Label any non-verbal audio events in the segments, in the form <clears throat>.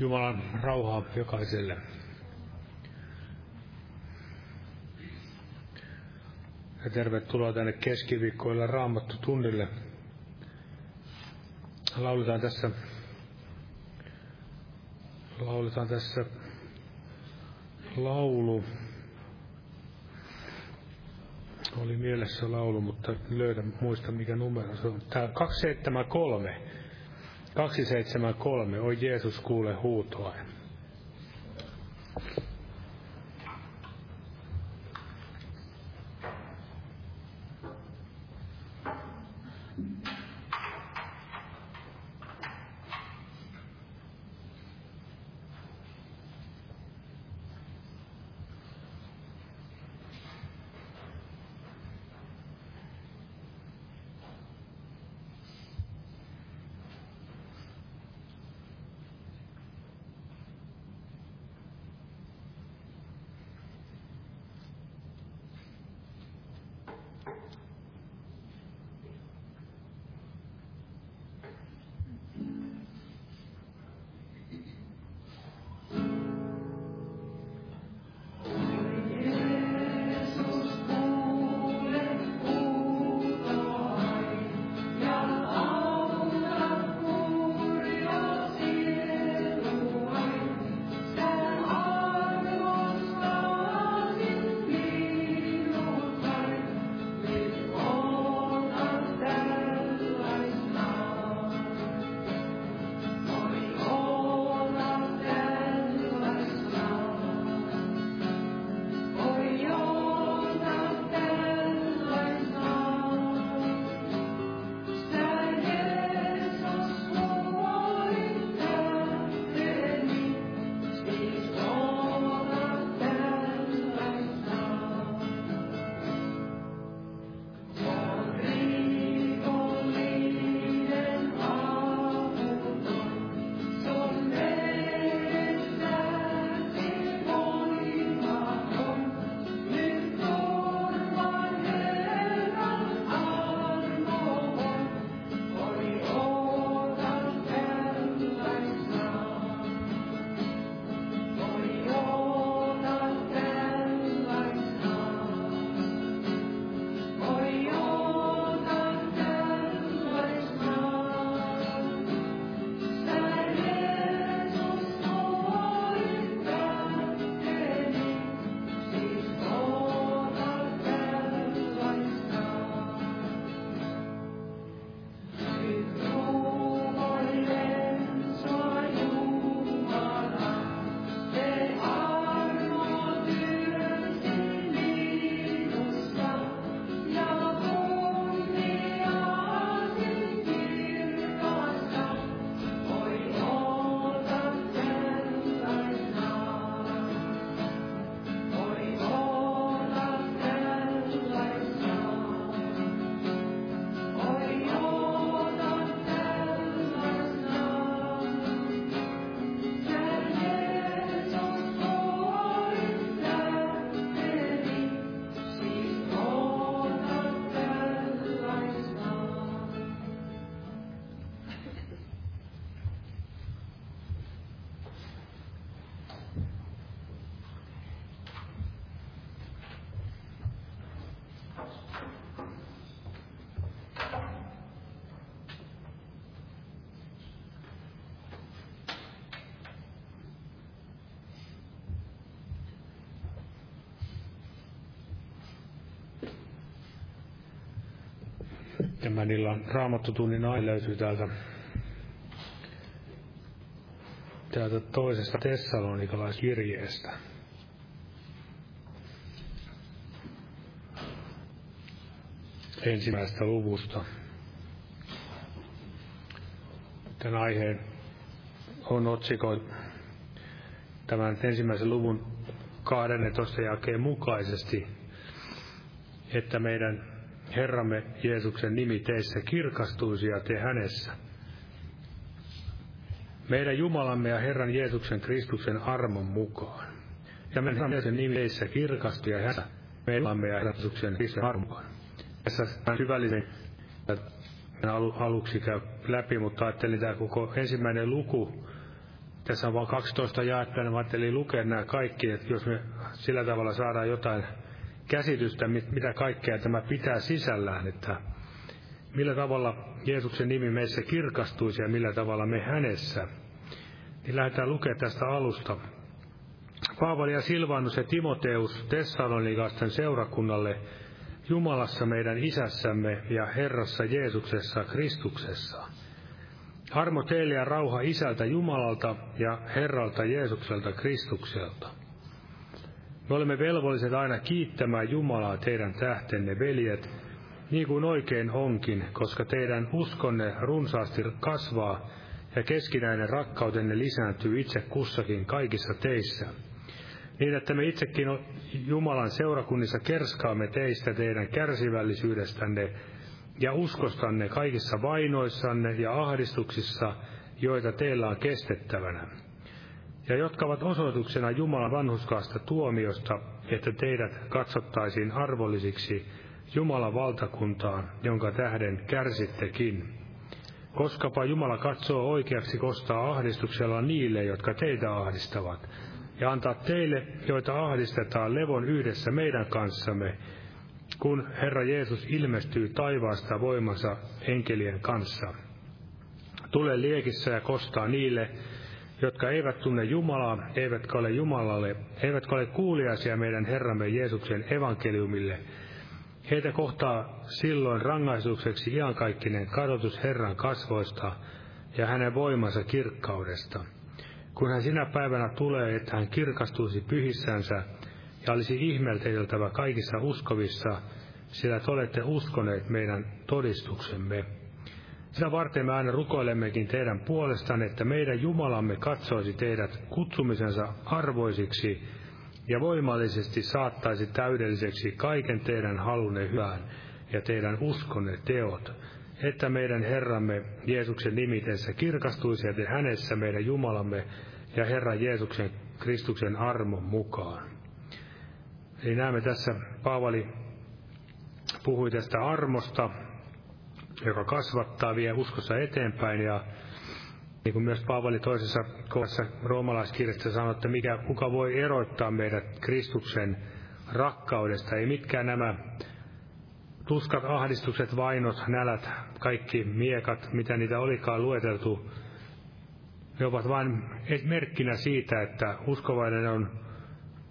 Jumalan rauhaa jokaiselle. Ja tervetuloa tänne keskiviikkoilla raamattu tunnille. Lauletaan tässä, lauletaan tässä laulu. Oli mielessä laulu, mutta löydän muista mikä numero se on. Tämä 273. 273. Oi Jeesus, kuule huutoa. Tämän illan raamattotunnin aihe löytyy täältä, täältä toisesta Tessalonikalaisvirjeestä. Ensimmäisestä luvusta. Tämän aiheen on otsikoit tämän ensimmäisen luvun 12 jälkeen mukaisesti, että meidän Herramme Jeesuksen nimi teissä kirkastuisi ja te hänessä. Meidän Jumalamme ja Herran Jeesuksen Kristuksen armon mukaan. Ja meidän Herran Jeesuksen nimi teissä kirkastui ja hänessä. Meidän ja Herran Jeesuksen Kristuksen armon mukaan. Tässä syvällisen aluksi käy läpi, mutta ajattelin tämä koko ensimmäinen luku tässä on vain 12 jaetta, niin ajattelin lukea nämä kaikki, että jos me sillä tavalla saadaan jotain käsitystä, mitä kaikkea tämä pitää sisällään, että millä tavalla Jeesuksen nimi meissä kirkastuisi ja millä tavalla me hänessä. Niin lähdetään lukemaan tästä alusta. Paavali ja Silvanus ja Timoteus Tessalonikasten seurakunnalle Jumalassa meidän Isässämme ja Herrassa Jeesuksessa Kristuksessa. Armo teille ja rauha Isältä Jumalalta ja Herralta Jeesukselta Kristukselta. Me olemme velvolliset aina kiittämään Jumalaa teidän tähtenne, veljet, niin kuin oikein onkin, koska teidän uskonne runsaasti kasvaa ja keskinäinen rakkautenne lisääntyy itse kussakin kaikissa teissä. Niin, että me itsekin Jumalan seurakunnissa kerskaamme teistä teidän kärsivällisyydestänne ja uskostanne kaikissa vainoissanne ja ahdistuksissa, joita teillä on kestettävänä, ja jotka ovat osoituksena Jumalan vanhuskaasta tuomiosta, että teidät katsottaisiin arvollisiksi Jumalan valtakuntaan, jonka tähden kärsittekin. Koskapa Jumala katsoo oikeaksi kostaa ahdistuksella niille, jotka teitä ahdistavat, ja antaa teille, joita ahdistetaan, levon yhdessä meidän kanssamme, kun Herra Jeesus ilmestyy taivaasta voimansa enkelien kanssa. Tule liekissä ja kostaa niille, jotka eivät tunne Jumalaa, eivätkä ole Jumalalle, eivätkä ole kuuliaisia meidän Herramme Jeesuksen evankeliumille. Heitä kohtaa silloin rangaistukseksi iankaikkinen kadotus Herran kasvoista ja hänen voimansa kirkkaudesta. Kun hän sinä päivänä tulee, että hän kirkastuisi pyhissänsä ja olisi ihmelteiltävä kaikissa uskovissa, sillä te olette uskoneet meidän todistuksemme. Sitä varten me aina rukoilemmekin teidän puolestanne, että meidän Jumalamme katsoisi teidät kutsumisensa arvoisiksi ja voimallisesti saattaisi täydelliseksi kaiken teidän halunne hyvään ja teidän uskonne teot, että meidän Herramme Jeesuksen nimitessä kirkastuisi ja hänessä meidän Jumalamme ja Herran Jeesuksen Kristuksen armon mukaan. Eli näemme tässä, Paavali puhui tästä armosta, joka kasvattaa, vie uskossa eteenpäin ja niin kuin myös Paavali toisessa kohdassa roomalaiskirjassa sanoi, että mikä, kuka voi erottaa meidät Kristuksen rakkaudesta. Ei mitkään nämä tuskat, ahdistukset, vainot, nälät, kaikki miekat, mitä niitä olikaan lueteltu, ne ovat vain merkkinä siitä, että uskovainen on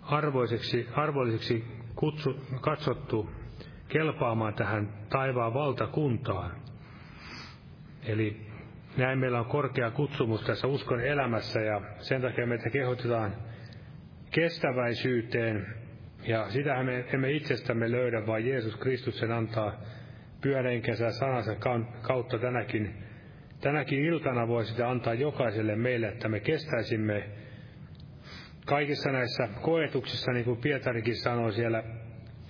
arvoiseksi, arvolliseksi kutsu, katsottu kelpaamaan tähän taivaan valtakuntaan. Eli näin meillä on korkea kutsumus tässä uskon elämässä ja sen takia meitä kehotetaan kestäväisyyteen. Ja sitähän me emme itsestämme löydä, vaan Jeesus Kristus sen antaa pyhän henkensä sanansa kautta tänäkin, tänäkin iltana voi sitä antaa jokaiselle meille, että me kestäisimme kaikissa näissä koetuksissa, niin kuin Pietarikin sanoi siellä,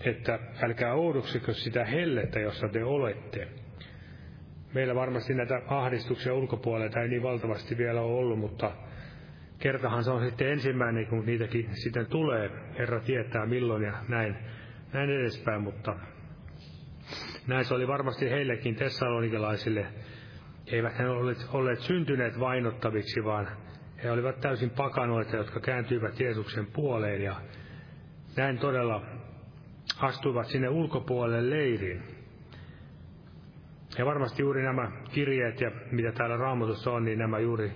että älkää oudoksiko sitä hellettä, jossa te olette. Meillä varmasti näitä ahdistuksia ulkopuolelta ei niin valtavasti vielä ole ollut, mutta kertahan se on sitten ensimmäinen, kun niitäkin sitten tulee. Herra tietää milloin ja näin, näin edespäin, mutta näin se oli varmasti heillekin tessalonikalaisille. Eivät he olleet, olleet syntyneet vainottaviksi, vaan he olivat täysin pakanoita, jotka kääntyivät Jeesuksen puoleen ja näin todella astuivat sinne ulkopuolelle leiriin. Ja varmasti juuri nämä kirjeet ja mitä täällä raamatussa on, niin nämä juuri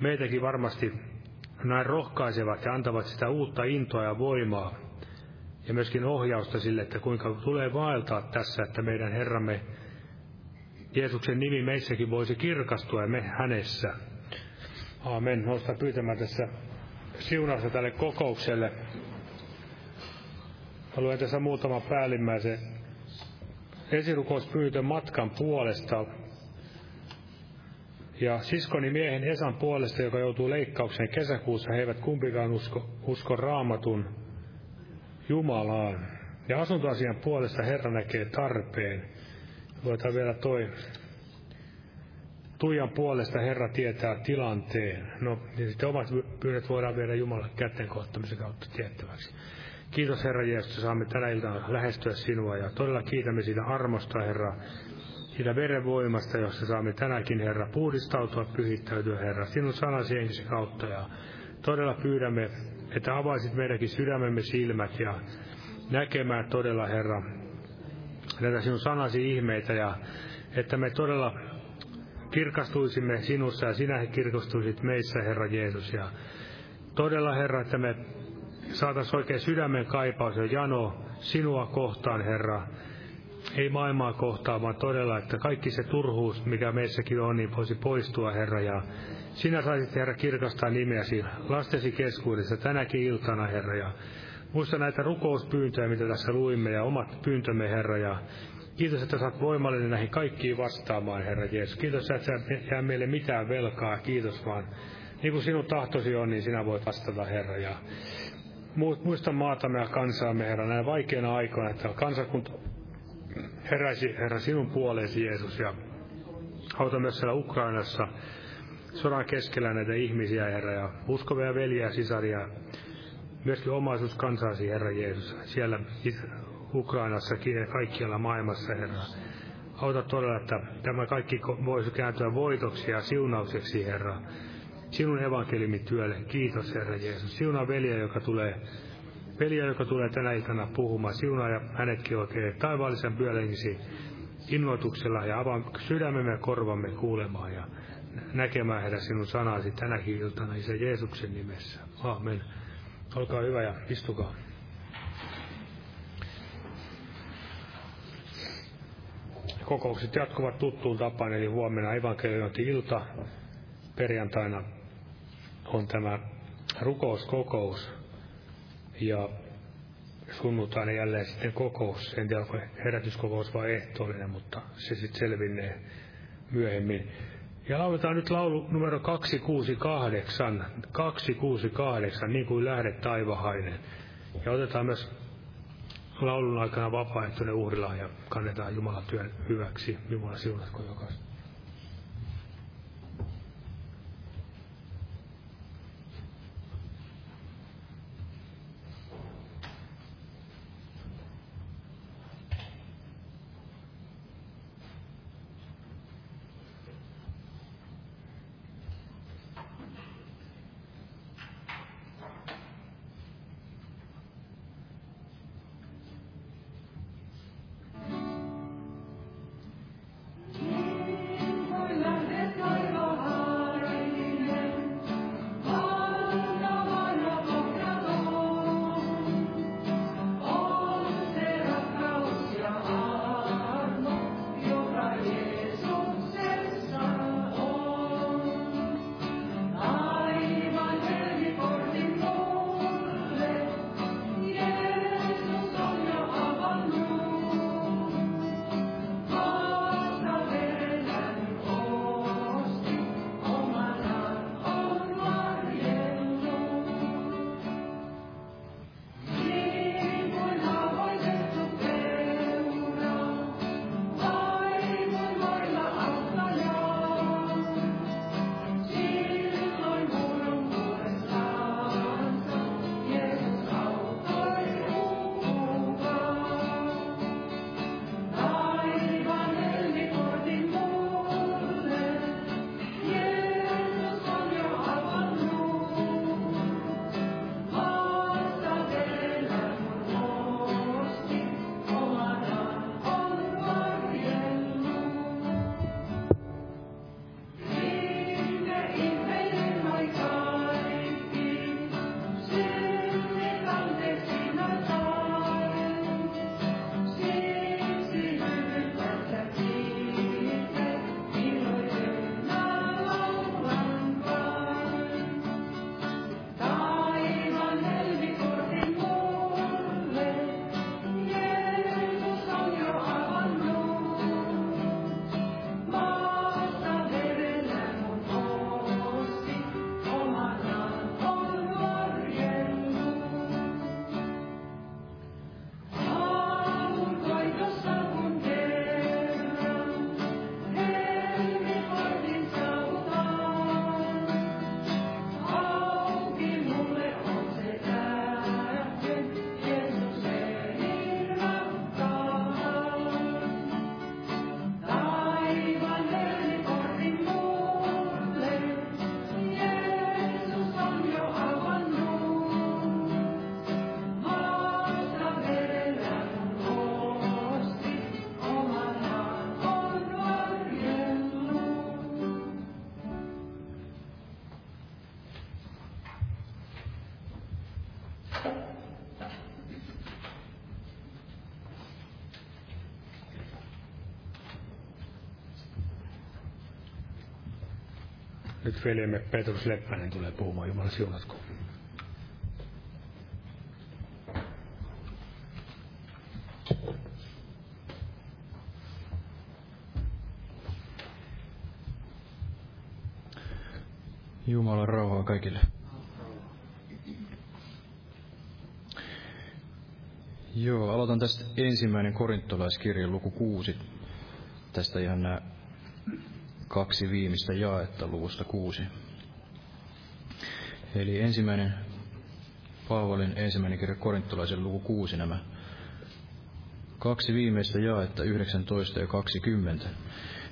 meitäkin varmasti näin rohkaisevat ja antavat sitä uutta intoa ja voimaa ja myöskin ohjausta sille, että kuinka tulee vaeltaa tässä, että meidän Herramme Jeesuksen nimi meissäkin voisi kirkastua ja me hänessä. Aamen. Nousta pyytämään tässä siunausta tälle kokoukselle. Haluan tässä muutama päällimmäisen esirukouspyyntö matkan puolesta. Ja siskoni miehen Esan puolesta, joka joutuu leikkaukseen kesäkuussa, he eivät kumpikaan usko, usko raamatun Jumalaan. Ja asuntoasian puolesta Herra näkee tarpeen. Luetaan vielä toi Tuijan puolesta Herra tietää tilanteen. No, niin sitten omat pyynnöt voidaan viedä Jumalan kätten kohtamisen kautta tiettäväksi. Kiitos Herra Jeesus, saamme tänä iltana lähestyä sinua ja todella kiitämme siitä armosta, Herra, siitä verenvoimasta, jossa saamme tänäkin, Herra, puhdistautua, pyhittäytyä, Herra, sinun sanasi henkisi kautta. Ja todella pyydämme, että avaisit meidänkin sydämemme silmät ja näkemään todella, Herra, näitä sinun sanasi ihmeitä ja että me todella kirkastuisimme sinussa ja sinä kirkastuisit meissä, Herra Jeesus. Ja todella, Herra, että me saataisiin oikein sydämen kaipaus ja jano sinua kohtaan, Herra. Ei maailmaa kohtaan, vaan todella, että kaikki se turhuus, mikä meissäkin on, niin voisi poistua, Herra. Ja sinä saisit, Herra, kirkastaa nimeäsi lastesi keskuudessa tänäkin iltana, Herra. Ja muista näitä rukouspyyntöjä, mitä tässä luimme, ja omat pyyntömme, Herra. Ja Kiitos, että saat voimallinen näihin kaikkiin vastaamaan, Herra Jeesus. Kiitos, että sä jää meille mitään velkaa. Kiitos vaan. Niin kuin sinun tahtosi on, niin sinä voit vastata, Herra. Ja muista maatamme ja kansaamme, Herra, näin vaikeina aikoina, että kansakunta heräisi, Herra, sinun puoleesi, Jeesus. Ja auta myös siellä Ukrainassa sodan keskellä näitä ihmisiä, Herra, ja uskovia veljiä, sisaria, myöskin omaisuus kansaasi, Herra Jeesus. Siellä Ukrainassakin ja kaikkialla maailmassa, Herra. Auta todella, että tämä kaikki voisi kääntyä voitoksi ja siunaukseksi, Herra. Sinun evankeliumityölle. Kiitos, Herra Jeesus. Siunaa veliä, joka tulee veliä, joka tulee tänä iltana puhumaan. Siunaa ja hänetkin oikein taivaallisen pyölenkisi innoituksella ja avaa sydämemme ja korvamme kuulemaan ja näkemään, Herra, sinun sanasi tänäkin iltana, Isä Jeesuksen nimessä. Aamen. Olkaa hyvä ja istukaa. kokoukset jatkuvat tuttuun tapaan, eli huomenna evankeliointi-ilta, perjantaina on tämä rukouskokous ja sunnuntaina jälleen sitten kokous. En tiedä, onko herätyskokous vai ehtoollinen, mutta se sitten selvinnee myöhemmin. Ja lauletaan nyt laulu numero 268, 268, niin kuin lähdet taivahainen. Ja otetaan myös laulun aikana vapaaehtoinen uhrilahja kannetaan Jumalan työn hyväksi. Jumala siunatko jokaista. Nyt veljemme Petrus Leppänen tulee puhumaan. Jumala siunatko. Jumalan rauhaa kaikille. Joo, aloitan tästä ensimmäinen korintolaiskirja luku 6. Tästä ihan nämä kaksi viimeistä jaetta luvusta 6. Eli ensimmäinen Paavalin ensimmäinen kirja korintolaisen luku 6 nämä kaksi viimeistä jaetta 19 ja 20.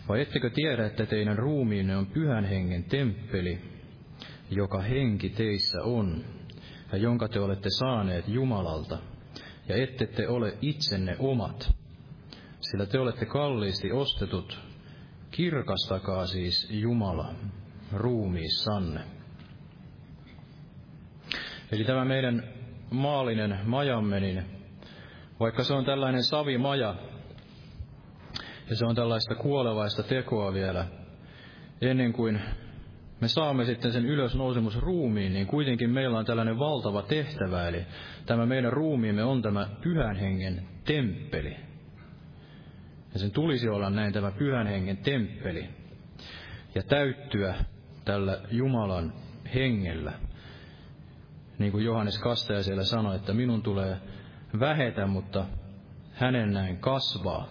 Vai ettekö tiedä, että teidän ruumiinne on pyhän hengen temppeli, joka henki teissä on, ja jonka te olette saaneet Jumalalta, ja ette te ole itsenne omat, sillä te olette kalliisti ostetut, kirkastakaa siis Jumala ruumiissanne. Eli tämä meidän maallinen majamme, niin vaikka se on tällainen savimaja, ja se on tällaista kuolevaista tekoa vielä, ennen kuin me saamme sitten sen ylösnousemusruumiin, niin kuitenkin meillä on tällainen valtava tehtävä, eli tämä meidän ruumiimme on tämä pyhän hengen temppeli. Ja sen tulisi olla näin tämä pyhän hengen temppeli ja täyttyä tällä Jumalan hengellä. Niin kuin Johannes Kastaja siellä sanoi, että minun tulee vähetä, mutta hänen näin kasvaa,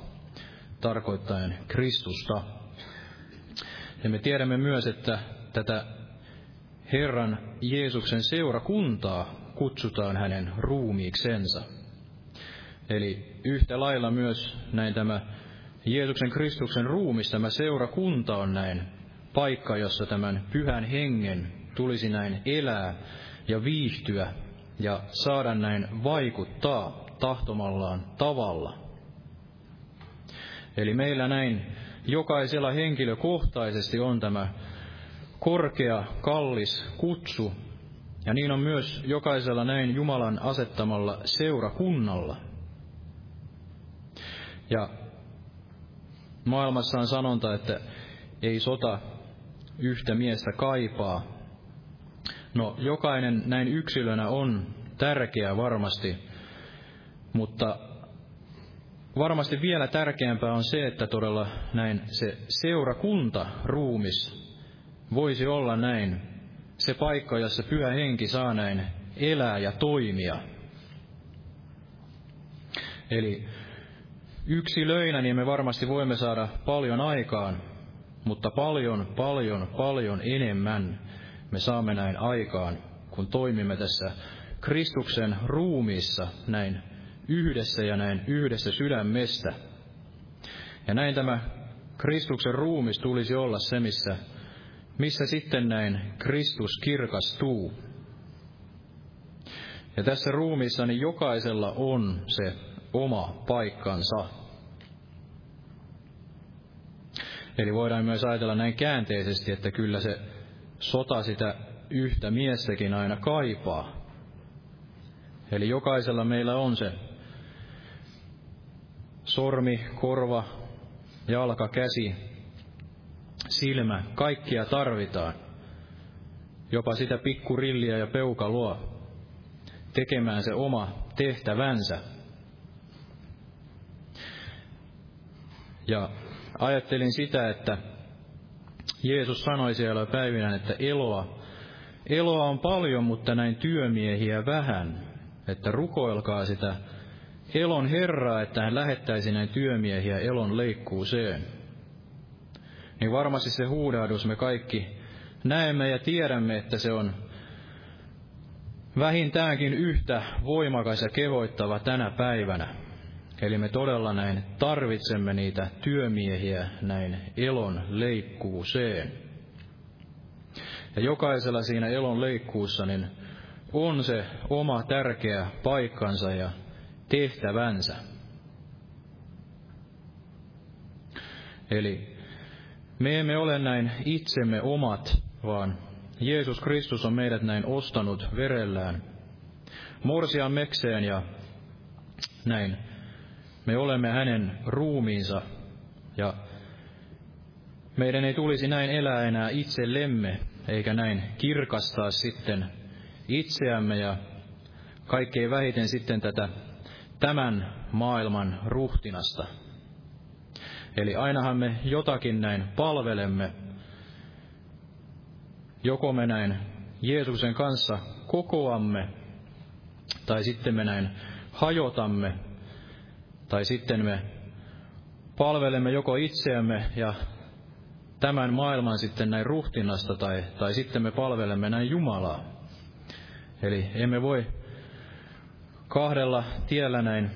tarkoittaen Kristusta. Ja me tiedämme myös, että tätä Herran Jeesuksen seurakuntaa kutsutaan hänen ruumiiksensa. Eli yhtä lailla myös näin tämä Jeesuksen Kristuksen ruumis, tämä seurakunta on näin paikka, jossa tämän pyhän hengen tulisi näin elää ja viihtyä ja saada näin vaikuttaa tahtomallaan tavalla. Eli meillä näin jokaisella henkilökohtaisesti on tämä korkea, kallis kutsu, ja niin on myös jokaisella näin Jumalan asettamalla seurakunnalla. Ja maailmassa on sanonta, että ei sota yhtä miestä kaipaa. No, jokainen näin yksilönä on tärkeä varmasti, mutta varmasti vielä tärkeämpää on se, että todella näin se seurakunta, ruumis, voisi olla näin se paikka, jossa pyhä henki saa näin elää ja toimia. Eli yksilöinä niin me varmasti voimme saada paljon aikaan, mutta paljon, paljon, paljon enemmän me saamme näin aikaan, kun toimimme tässä Kristuksen ruumiissa näin yhdessä ja näin yhdessä sydämestä. Ja näin tämä Kristuksen ruumis tulisi olla se, missä missä sitten näin Kristus kirkastuu. Ja tässä ruumiissa niin jokaisella on se oma paikkansa. Eli voidaan myös ajatella näin käänteisesti, että kyllä se sota sitä yhtä miessäkin aina kaipaa. Eli jokaisella meillä on se sormi, korva, jalka, käsi, silmä, kaikkia tarvitaan. Jopa sitä pikkurilliä ja peukaloa tekemään se oma tehtävänsä. Ja ajattelin sitä, että Jeesus sanoi siellä päivinä, että eloa, eloa on paljon, mutta näin työmiehiä vähän. Että rukoilkaa sitä elon Herraa, että hän lähettäisi näin työmiehiä elon leikkuuseen niin varmasti se huudahdus me kaikki näemme ja tiedämme, että se on vähintäänkin yhtä voimakas ja kehoittava tänä päivänä. Eli me todella näin tarvitsemme niitä työmiehiä näin elon leikkuuseen. Ja jokaisella siinä elon leikkuussa niin on se oma tärkeä paikkansa ja tehtävänsä. Eli me emme ole näin itsemme omat, vaan Jeesus Kristus on meidät näin ostanut verellään. Morsian mekseen ja näin. Me olemme hänen ruumiinsa ja meidän ei tulisi näin elää enää itsellemme, eikä näin kirkastaa sitten itseämme ja kaikkein vähiten sitten tätä tämän maailman ruhtinasta. Eli ainahan me jotakin näin palvelemme, joko me näin Jeesuksen kanssa kokoamme, tai sitten me näin hajotamme, tai sitten me palvelemme joko itseämme ja tämän maailman sitten näin ruhtinasta, tai, tai sitten me palvelemme näin Jumalaa. Eli emme voi kahdella tiellä näin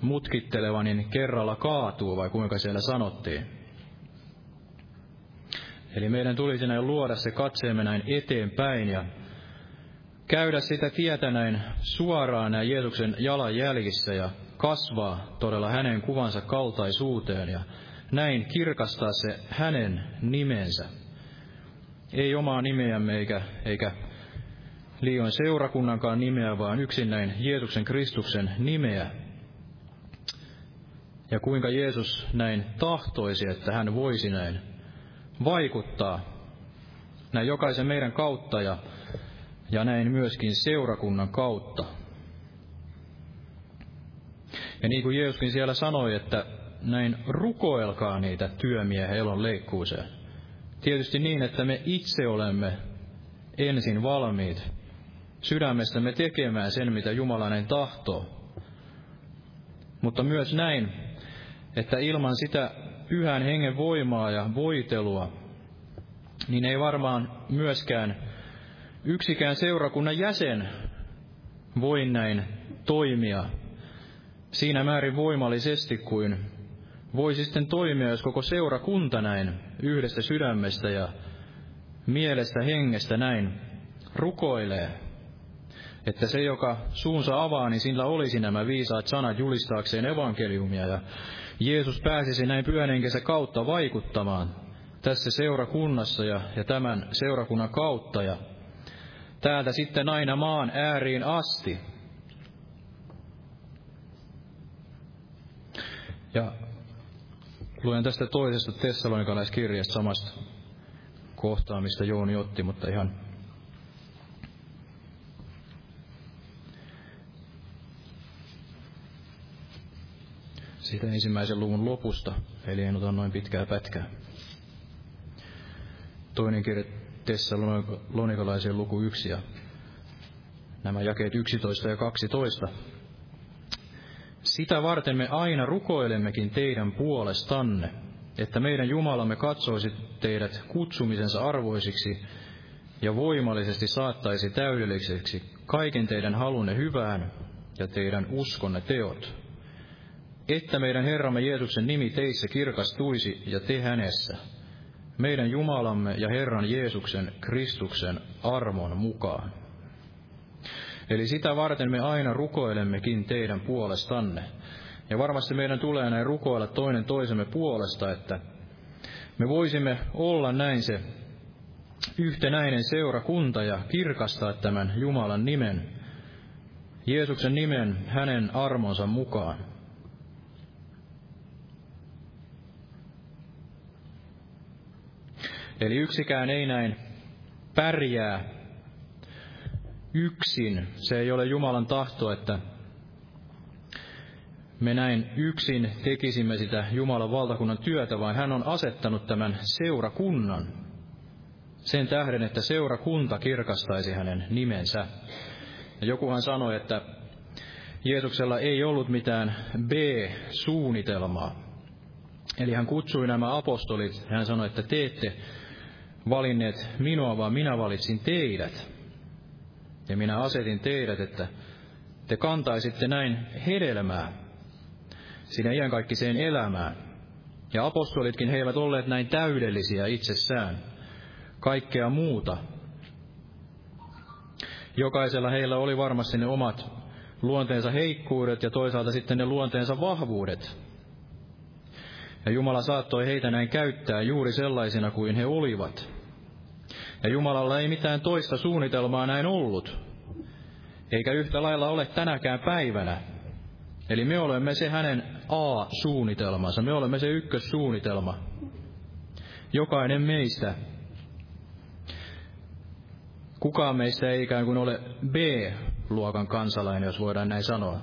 mutkitteleva, niin kerralla kaatuu, vai kuinka siellä sanottiin. Eli meidän tulisi näin luoda se katseemme näin eteenpäin ja käydä sitä tietä näin suoraan näin Jeesuksen jalanjäljissä ja kasvaa todella hänen kuvansa kaltaisuuteen ja näin kirkastaa se hänen nimensä. Ei omaa nimeämme eikä, eikä liioin seurakunnankaan nimeä, vaan yksin näin Jeesuksen Kristuksen nimeä. Ja kuinka Jeesus näin tahtoisi, että hän voisi näin vaikuttaa näin jokaisen meidän kautta ja, ja näin myöskin seurakunnan kautta. Ja niin kuin Jeesuskin siellä sanoi, että näin rukoilkaa niitä työmiehen elon leikkuuseen. Tietysti niin, että me itse olemme ensin valmiit sydämestämme tekemään sen, mitä Jumala näin tahtoo. Mutta myös näin, että ilman sitä pyhän hengen voimaa ja voitelua, niin ei varmaan myöskään yksikään seurakunnan jäsen voi näin toimia siinä määrin voimallisesti kuin voisi sitten toimia, jos koko seurakunta näin yhdestä sydämestä ja mielestä hengestä näin rukoilee. Että se, joka suunsa avaa, niin sillä olisi nämä viisaat sanat julistaakseen evankeliumia ja Jeesus pääsisi näin pyhänenkensä kautta vaikuttamaan tässä seurakunnassa ja, ja tämän seurakunnan kautta ja täältä sitten aina maan ääriin asti. Ja luen tästä toisesta tessalonikalaiskirjasta samasta kohtaa, mistä Jooni otti, mutta ihan siitä ensimmäisen luvun lopusta, eli en ota noin pitkää pätkää. Toinen kirja Tessalonikalaisen luku 1 ja nämä jakeet 11 ja 12. Sitä varten me aina rukoilemmekin teidän puolestanne, että meidän Jumalamme katsoisi teidät kutsumisensa arvoisiksi ja voimallisesti saattaisi täydelliseksi kaiken teidän halunne hyvään ja teidän uskonne teot että meidän Herramme Jeesuksen nimi teissä kirkastuisi ja te hänessä, meidän Jumalamme ja Herran Jeesuksen Kristuksen armon mukaan. Eli sitä varten me aina rukoilemmekin teidän puolestanne. Ja varmasti meidän tulee näin rukoilla toinen toisemme puolesta, että me voisimme olla näin se yhtenäinen seurakunta ja kirkastaa tämän Jumalan nimen, Jeesuksen nimen hänen armonsa mukaan. Eli yksikään ei näin pärjää yksin. Se ei ole Jumalan tahto, että me näin yksin tekisimme sitä Jumalan valtakunnan työtä, vaan hän on asettanut tämän seurakunnan sen tähden, että seurakunta kirkastaisi hänen nimensä. Ja jokuhan sanoi, että Jeesuksella ei ollut mitään B-suunnitelmaa. Eli hän kutsui nämä apostolit, hän sanoi, että teette valinneet minua, vaan minä valitsin teidät. Ja minä asetin teidät, että te kantaisitte näin hedelmää siinä iankaikkiseen elämään. Ja apostolitkin he eivät olleet näin täydellisiä itsessään. Kaikkea muuta. Jokaisella heillä oli varmasti ne omat luonteensa heikkuudet ja toisaalta sitten ne luonteensa vahvuudet. Ja Jumala saattoi heitä näin käyttää juuri sellaisina kuin he olivat. Ja Jumalalla ei mitään toista suunnitelmaa näin ollut, eikä yhtä lailla ole tänäkään päivänä. Eli me olemme se hänen A-suunnitelmansa, me olemme se ykkössuunnitelma. Jokainen meistä. kukaan meistä ei ikään kuin ole B-luokan kansalainen, jos voidaan näin sanoa,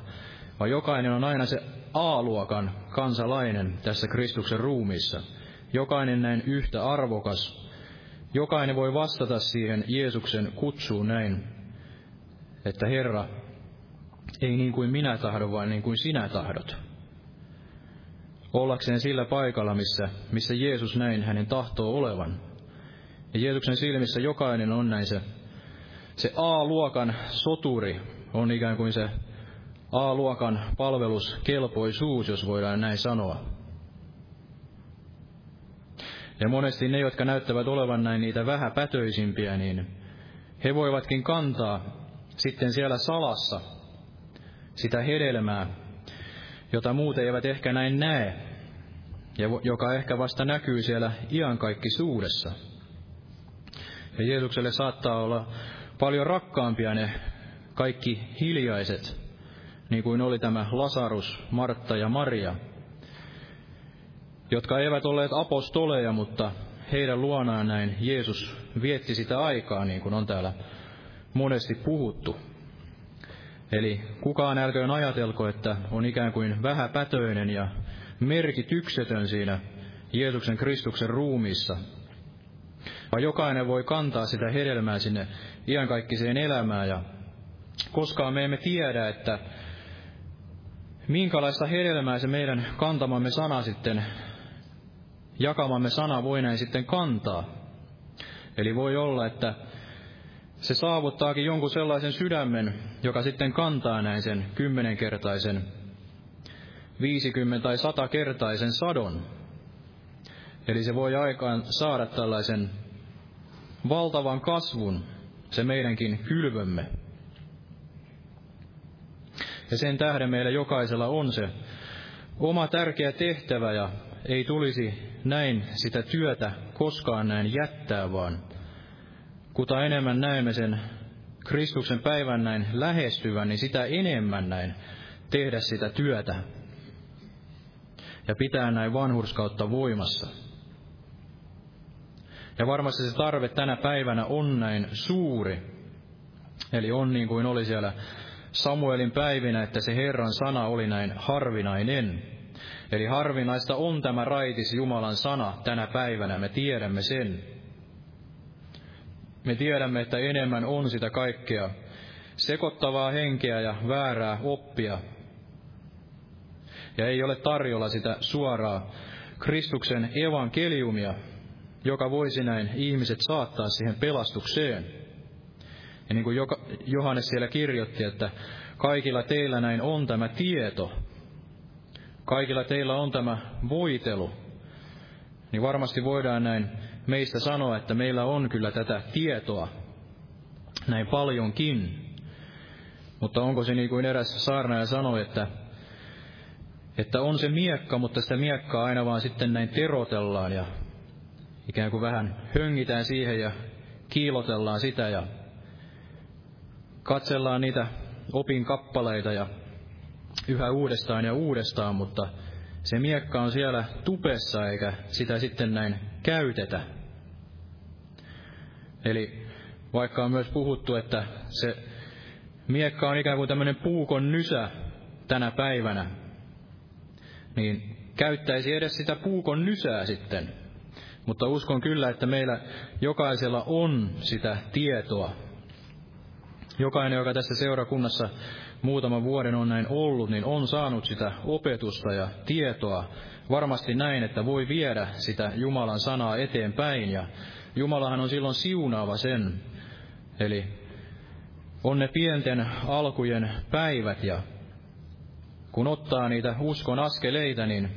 vaan jokainen on aina se A-luokan kansalainen tässä Kristuksen ruumissa. Jokainen näin yhtä arvokas. Jokainen voi vastata siihen Jeesuksen kutsuun näin, että Herra, ei niin kuin minä tahdon, vaan niin kuin sinä tahdot. Ollakseen sillä paikalla, missä, missä Jeesus näin hänen tahtoo olevan. Ja Jeesuksen silmissä jokainen on näin se, se A-luokan soturi, on ikään kuin se A-luokan palveluskelpoisuus, jos voidaan näin sanoa. Ja monesti ne, jotka näyttävät olevan näin niitä vähäpätöisimpiä, niin he voivatkin kantaa sitten siellä salassa sitä hedelmää, jota muut eivät ehkä näin näe, ja joka ehkä vasta näkyy siellä iankaikkisuudessa. Ja Jeesukselle saattaa olla paljon rakkaampia ne kaikki hiljaiset, niin kuin oli tämä Lasarus, Martta ja Maria, jotka eivät olleet apostoleja, mutta heidän luonaan näin Jeesus vietti sitä aikaa, niin kuin on täällä monesti puhuttu. Eli kukaan älköön ajatelko, että on ikään kuin vähäpätöinen ja merkityksetön siinä Jeesuksen Kristuksen ruumiissa, vaan jokainen voi kantaa sitä hedelmää sinne iankaikkiseen elämään ja koskaan me emme tiedä, että minkälaista hedelmää se meidän kantamamme sana sitten, jakamamme sana voi näin sitten kantaa. Eli voi olla, että se saavuttaakin jonkun sellaisen sydämen, joka sitten kantaa näin sen kymmenenkertaisen, viisikymmentä tai satakertaisen sadon. Eli se voi aikaan saada tällaisen valtavan kasvun, se meidänkin kylvömme. Ja sen tähden meillä jokaisella on se oma tärkeä tehtävä ja ei tulisi näin sitä työtä koskaan näin jättää, vaan kuta enemmän näemme sen Kristuksen päivän näin lähestyvän, niin sitä enemmän näin tehdä sitä työtä ja pitää näin vanhurskautta voimassa. Ja varmasti se tarve tänä päivänä on näin suuri. Eli on niin kuin oli siellä Samuelin päivinä, että se Herran sana oli näin harvinainen. Eli harvinaista on tämä raitis Jumalan sana tänä päivänä, me tiedämme sen. Me tiedämme, että enemmän on sitä kaikkea sekoittavaa henkeä ja väärää oppia. Ja ei ole tarjolla sitä suoraa Kristuksen evankeliumia, joka voisi näin ihmiset saattaa siihen pelastukseen. Ja niin kuin Johannes siellä kirjoitti, että kaikilla teillä näin on tämä tieto, kaikilla teillä on tämä voitelu, niin varmasti voidaan näin meistä sanoa, että meillä on kyllä tätä tietoa näin paljonkin. Mutta onko se niin kuin eräs saarnaaja sanoi, että, että on se miekka, mutta sitä miekkaa aina vaan sitten näin terotellaan ja ikään kuin vähän höngitään siihen ja kiilotellaan sitä ja katsellaan niitä opin kappaleita ja yhä uudestaan ja uudestaan, mutta se miekka on siellä tupessa eikä sitä sitten näin käytetä. Eli vaikka on myös puhuttu, että se miekka on ikään kuin tämmöinen puukon nysä tänä päivänä, niin käyttäisi edes sitä puukon nysää sitten. Mutta uskon kyllä, että meillä jokaisella on sitä tietoa. Jokainen, joka tässä seurakunnassa muutaman vuoden on näin ollut, niin on saanut sitä opetusta ja tietoa varmasti näin, että voi viedä sitä Jumalan sanaa eteenpäin. Ja Jumalahan on silloin siunaava sen. Eli on ne pienten alkujen päivät ja kun ottaa niitä uskon askeleita, niin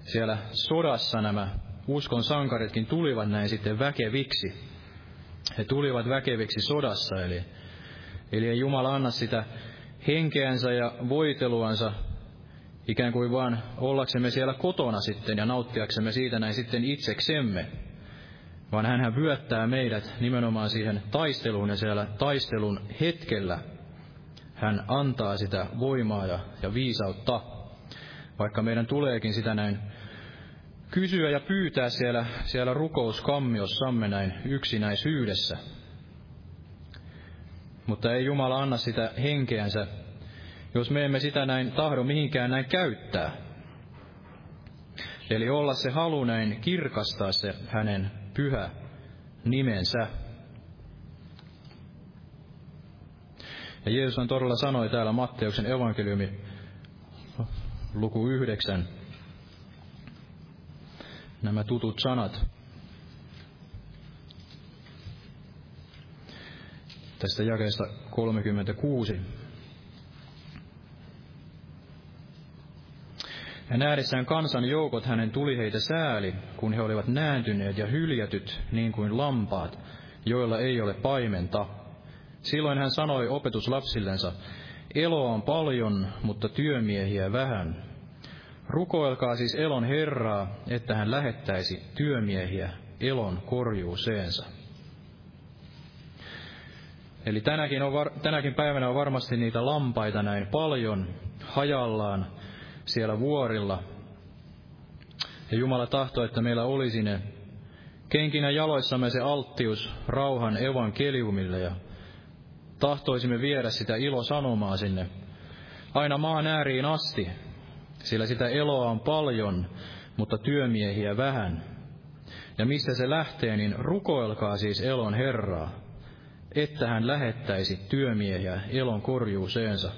siellä sodassa nämä uskon sankaritkin tulivat näin sitten väkeviksi. He tulivat väkeviksi sodassa, eli, eli ei Jumala anna sitä henkeänsä ja voiteluansa ikään kuin vaan ollaksemme siellä kotona sitten ja nauttiaksemme siitä näin sitten itseksemme, vaan hän vyöttää meidät nimenomaan siihen taisteluun ja siellä taistelun hetkellä. Hän antaa sitä voimaa ja, ja viisautta, vaikka meidän tuleekin sitä näin kysyä ja pyytää siellä, siellä rukouskammiossa näin yksinäisyydessä. Mutta ei Jumala anna sitä henkeänsä, jos me emme sitä näin tahdo mihinkään näin käyttää. Eli olla se halu näin kirkastaa se hänen pyhä nimensä. Ja Jeesus on todella sanoi täällä Matteuksen evankeliumi luku yhdeksän, nämä tutut sanat. Tästä jakeesta 36. Ja nähdessään kansan joukot hänen tuli heitä sääli, kun he olivat nääntyneet ja hyljätyt niin kuin lampaat, joilla ei ole paimenta. Silloin hän sanoi opetuslapsillensa, eloa on paljon, mutta työmiehiä vähän. Rukoilkaa siis elon Herraa, että hän lähettäisi työmiehiä elon korjuuseensa. Eli tänäkin, on, tänäkin päivänä on varmasti niitä lampaita näin paljon hajallaan siellä vuorilla. Ja Jumala tahtoo, että meillä olisi ne kenkinä jaloissamme se alttius rauhan evankeliumille ja tahtoisimme viedä sitä ilosanomaa sinne aina maan ääriin asti, sillä sitä eloa on paljon, mutta työmiehiä vähän. Ja mistä se lähtee, niin rukoilkaa siis elon Herraa, että hän lähettäisi työmiehiä elon korjuuseensa.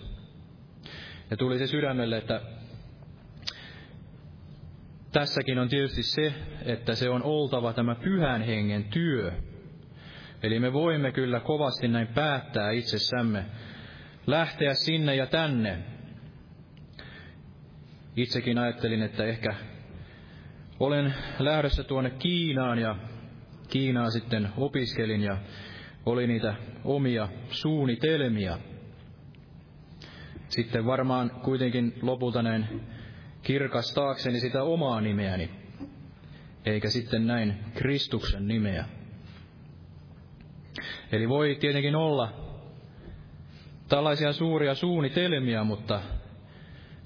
Ja tuli se sydämelle, että tässäkin on tietysti se, että se on oltava tämä pyhän hengen työ. Eli me voimme kyllä kovasti näin päättää itsessämme, lähteä sinne ja tänne. Itsekin ajattelin, että ehkä olen lähdössä tuonne Kiinaan ja Kiinaa sitten opiskelin ja oli niitä omia suunnitelmia. Sitten varmaan kuitenkin lopulta näin kirkastaakseni sitä omaa nimeäni, eikä sitten näin Kristuksen nimeä. Eli voi tietenkin olla tällaisia suuria suunnitelmia, mutta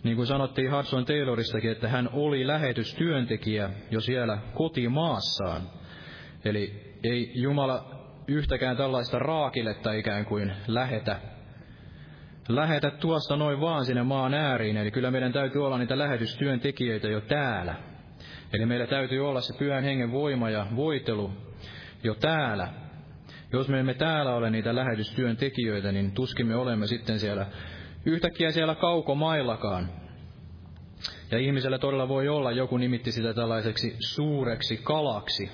niin kuin sanottiin Hudson Tayloristakin, että hän oli lähetystyöntekijä jo siellä kotimaassaan. Eli ei Jumala yhtäkään tällaista raakiletta ikään kuin lähetä lähetä tuosta noin vaan sinne maan ääriin. Eli kyllä meidän täytyy olla niitä lähetystyöntekijöitä jo täällä. Eli meillä täytyy olla se pyhän hengen voima ja voitelu jo täällä. Jos me emme täällä ole niitä lähetystyöntekijöitä, niin tuskin me olemme sitten siellä yhtäkkiä siellä kaukomaillakaan. Ja ihmisellä todella voi olla, joku nimitti sitä tällaiseksi suureksi kalaksi.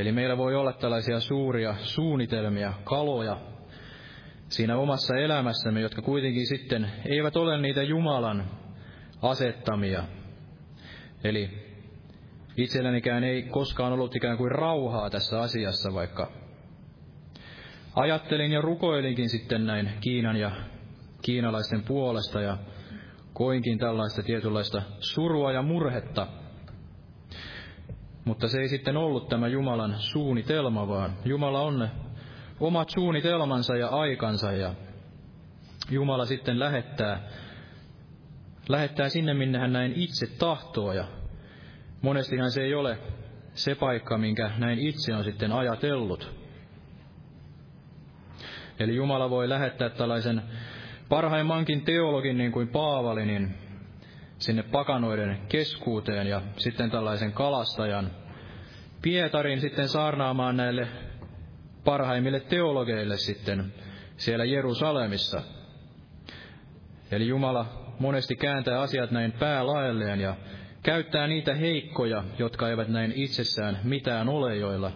Eli meillä voi olla tällaisia suuria suunnitelmia, kaloja, siinä omassa elämässämme, jotka kuitenkin sitten eivät ole niitä Jumalan asettamia. Eli itsellänikään ei koskaan ollut ikään kuin rauhaa tässä asiassa, vaikka ajattelin ja rukoilinkin sitten näin Kiinan ja kiinalaisten puolesta ja koinkin tällaista tietynlaista surua ja murhetta. Mutta se ei sitten ollut tämä Jumalan suunnitelma, vaan Jumala on omat suunnitelmansa ja aikansa ja Jumala sitten lähettää, lähettää sinne, minne hän näin itse tahtoo ja monestihan se ei ole se paikka, minkä näin itse on sitten ajatellut. Eli Jumala voi lähettää tällaisen parhaimmankin teologin niin kuin Paavali, niin sinne pakanoiden keskuuteen ja sitten tällaisen kalastajan Pietarin sitten saarnaamaan näille parhaimmille teologeille sitten siellä Jerusalemissa. Eli Jumala monesti kääntää asiat näin päälaelleen ja käyttää niitä heikkoja, jotka eivät näin itsessään mitään ole, joilla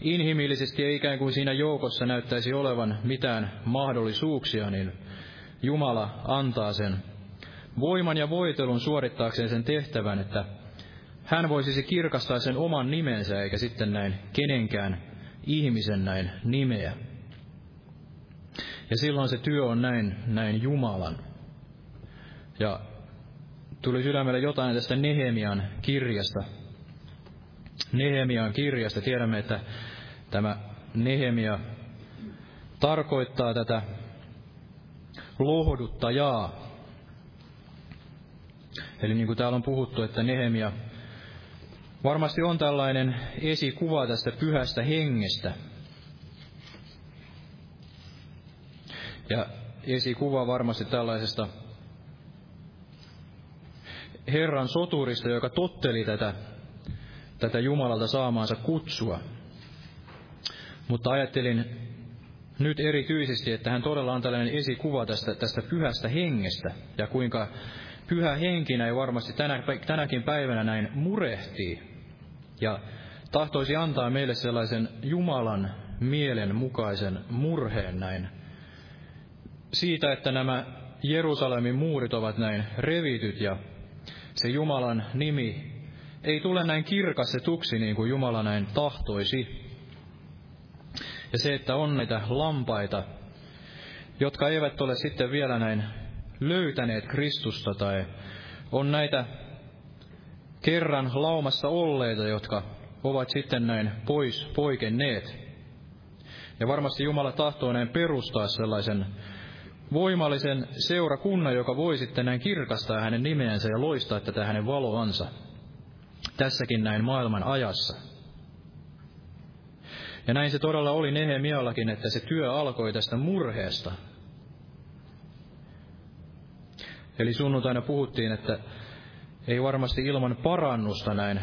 inhimillisesti ei ikään kuin siinä joukossa näyttäisi olevan mitään mahdollisuuksia, niin Jumala antaa sen voiman ja voitelun suorittaakseen sen tehtävän, että hän voisi kirkastaa sen oman nimensä eikä sitten näin kenenkään ihmisen näin nimeä. Ja silloin se työ on näin, näin Jumalan. Ja tuli sydämelle jotain tästä Nehemian kirjasta. Nehemian kirjasta. Tiedämme, että tämä Nehemia tarkoittaa tätä lohduttajaa. Eli niin kuin täällä on puhuttu, että Nehemia Varmasti on tällainen esikuva tästä pyhästä hengestä. Ja esikuva varmasti tällaisesta Herran soturista, joka totteli tätä, tätä Jumalalta saamaansa kutsua. Mutta ajattelin nyt erityisesti, että hän todella on tällainen esikuva tästä, tästä pyhästä hengestä ja kuinka pyhä henki näin varmasti tänä, tänäkin päivänä näin murehtii ja tahtoisi antaa meille sellaisen Jumalan mielen mukaisen murheen näin siitä, että nämä Jerusalemin muurit ovat näin revityt ja se Jumalan nimi ei tule näin kirkastetuksi niin kuin Jumala näin tahtoisi. Ja se, että on näitä lampaita, jotka eivät ole sitten vielä näin löytäneet Kristusta tai on näitä kerran laumassa olleita, jotka ovat sitten näin pois poikenneet. Ja varmasti Jumala tahtoo näin perustaa sellaisen voimallisen seurakunnan, joka voi sitten näin kirkastaa hänen nimeensä ja loistaa tätä hänen valoansa tässäkin näin maailman ajassa. Ja näin se todella oli Nehemiallakin, että se työ alkoi tästä murheesta. Eli sunnuntaina puhuttiin, että ei varmasti ilman parannusta näin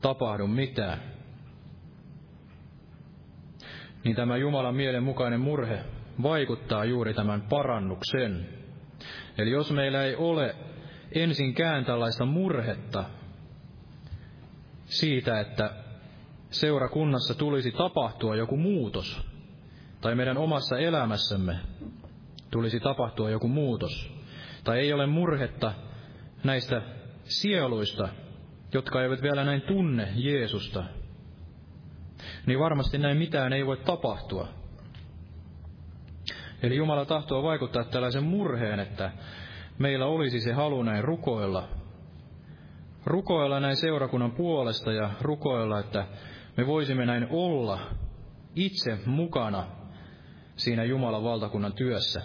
tapahdu mitään. Niin tämä Jumalan mielen mukainen murhe vaikuttaa juuri tämän parannuksen. Eli jos meillä ei ole ensinkään tällaista murhetta siitä, että seurakunnassa tulisi tapahtua joku muutos, tai meidän omassa elämässämme tulisi tapahtua joku muutos, tai ei ole murhetta näistä sieluista, jotka eivät vielä näin tunne Jeesusta, niin varmasti näin mitään ei voi tapahtua. Eli Jumala tahtoo vaikuttaa tällaisen murheen, että meillä olisi se halu näin rukoilla. Rukoilla näin seurakunnan puolesta ja rukoilla, että me voisimme näin olla itse mukana siinä Jumalan valtakunnan työssä.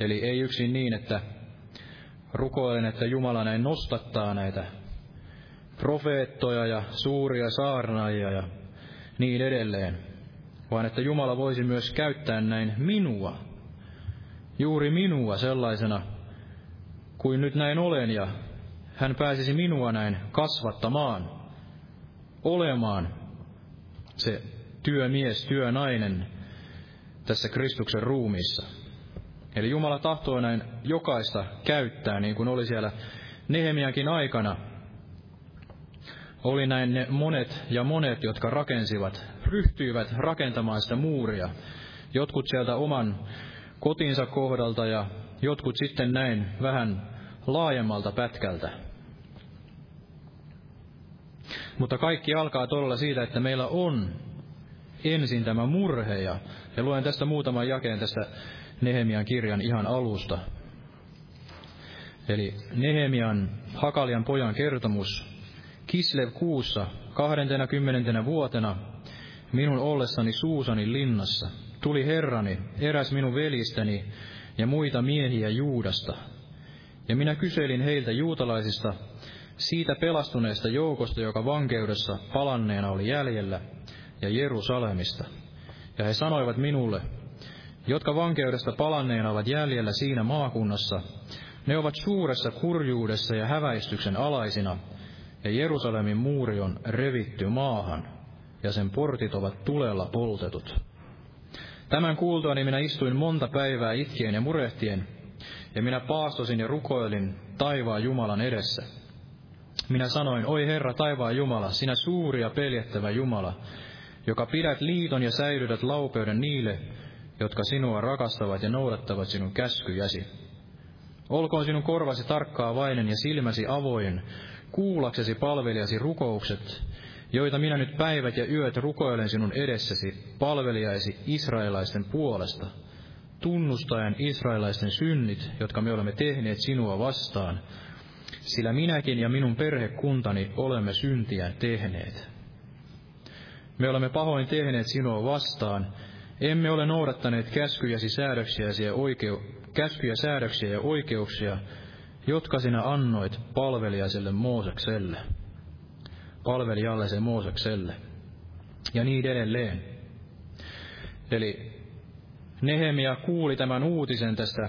Eli ei yksin niin, että rukoilen, että Jumala näin nostattaa näitä profeettoja ja suuria saarnaajia ja niin edelleen, vaan että Jumala voisi myös käyttää näin minua, juuri minua sellaisena kuin nyt näin olen, ja hän pääsisi minua näin kasvattamaan, olemaan se työmies, työnainen tässä Kristuksen ruumissa. Eli Jumala tahtoo näin jokaista käyttää, niin kuin oli siellä Nehemiankin aikana. Oli näin ne monet ja monet, jotka rakensivat, ryhtyivät rakentamaan sitä muuria. Jotkut sieltä oman kotinsa kohdalta ja jotkut sitten näin vähän laajemmalta pätkältä. Mutta kaikki alkaa todella siitä, että meillä on ensin tämä murhe. Ja, ja luen tästä muutaman jakeen tästä Nehemian kirjan ihan alusta. Eli Nehemian Hakalian pojan kertomus Kislev kuussa 20. vuotena minun ollessani Suusanin linnassa tuli herrani, eräs minun veljistäni ja muita miehiä Juudasta. Ja minä kyselin heiltä juutalaisista siitä pelastuneesta joukosta, joka vankeudessa palanneena oli jäljellä, ja Jerusalemista. Ja he sanoivat minulle, jotka vankeudesta palanneena ovat jäljellä siinä maakunnassa, ne ovat suuressa kurjuudessa ja häväistyksen alaisina, ja Jerusalemin muuri on revitty maahan, ja sen portit ovat tulella poltetut. Tämän kuultuani minä istuin monta päivää itkien ja murehtien, ja minä paastosin ja rukoilin taivaan Jumalan edessä. Minä sanoin, oi Herra taivaan Jumala, sinä suuri ja peljettävä Jumala, joka pidät liiton ja säilytät laupeuden niille, jotka sinua rakastavat ja noudattavat sinun käskyjäsi. Olkoon sinun korvasi tarkkaavainen ja silmäsi avoin, kuulaksesi palvelijasi rukoukset, joita minä nyt päivät ja yöt rukoilen sinun edessäsi palvelijaisi israelaisten puolesta, tunnustaen israelaisten synnit, jotka me olemme tehneet sinua vastaan, sillä minäkin ja minun perhekuntani olemme syntiä tehneet. Me olemme pahoin tehneet sinua vastaan, emme ole noudattaneet käskyjäsi säädöksiäsi ja oikeu, käskyjä säädöksiä ja oikeuksia, jotka sinä annoit palvelijaiselle Moosekselle, palvelijallisen Moosekselle, ja niin edelleen. Eli Nehemia kuuli tämän uutisen tästä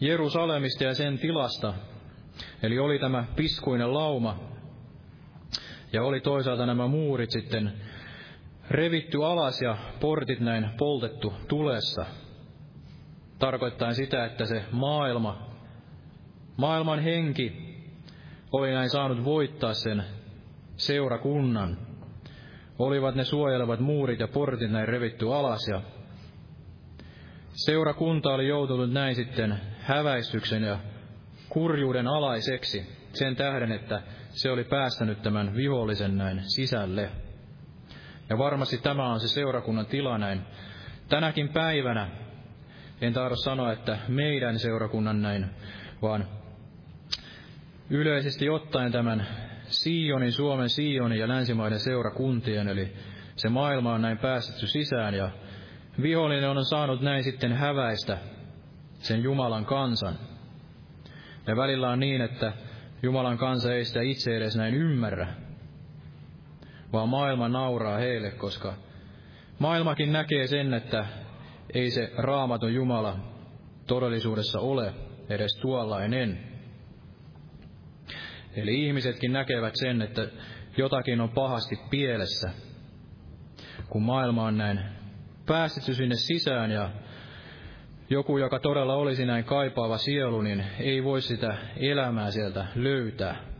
Jerusalemista ja sen tilasta. Eli oli tämä piskuinen lauma, ja oli toisaalta nämä muurit sitten revitty alas ja portit näin poltettu tulessa. Tarkoittaa sitä, että se maailma, maailman henki oli näin saanut voittaa sen seurakunnan. Olivat ne suojelevat muurit ja portit näin revitty alas ja seurakunta oli joutunut näin sitten häväistyksen ja kurjuuden alaiseksi sen tähden, että se oli päästänyt tämän vihollisen näin sisälle. Ja varmasti tämä on se seurakunnan tila näin. Tänäkin päivänä, en tahdo sanoa, että meidän seurakunnan näin, vaan yleisesti ottaen tämän Sionin, Suomen Sionin ja länsimaiden seurakuntien, eli se maailma on näin päästetty sisään ja vihollinen on saanut näin sitten häväistä sen Jumalan kansan. Ja välillä on niin, että Jumalan kansa ei sitä itse edes näin ymmärrä, vaan maailma nauraa heille, koska maailmakin näkee sen, että ei se raamaton Jumala todellisuudessa ole edes tuollainen. Eli ihmisetkin näkevät sen, että jotakin on pahasti pielessä, kun maailma on näin päästetty sinne sisään ja joku, joka todella olisi näin kaipaava sielu, niin ei voi sitä elämää sieltä löytää.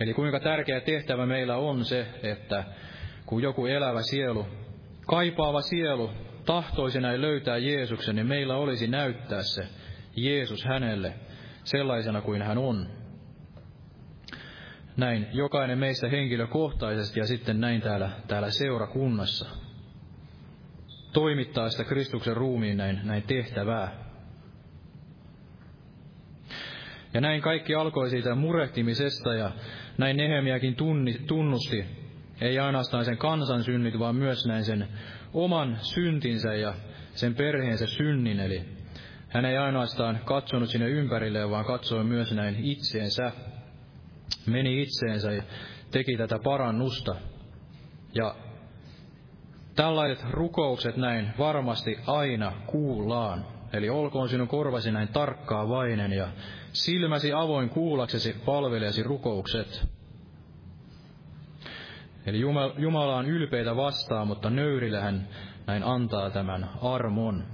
Eli kuinka tärkeä tehtävä meillä on se, että kun joku elävä sielu, kaipaava sielu, tahtoisi näin löytää Jeesuksen, niin meillä olisi näyttää se Jeesus hänelle sellaisena kuin hän on. Näin jokainen meistä henkilökohtaisesti ja sitten näin täällä, täällä seurakunnassa toimittaa sitä Kristuksen ruumiin näin, näin tehtävää. Ja näin kaikki alkoi siitä murehtimisesta ja näin Nehemiäkin tunni, tunnusti, ei ainoastaan sen kansan synnit, vaan myös näin sen oman syntinsä ja sen perheensä synnin. Eli hän ei ainoastaan katsonut sinne ympärilleen, vaan katsoi myös näin itseensä. Meni itseensä ja teki tätä parannusta. Ja Tällaiset rukoukset näin varmasti aina kuullaan. Eli olkoon sinun korvasi näin tarkkaavainen ja silmäsi avoin kuullaksesi palvelijasi rukoukset. Eli Jumala on ylpeitä vastaan, mutta nöyrille hän näin antaa tämän armon.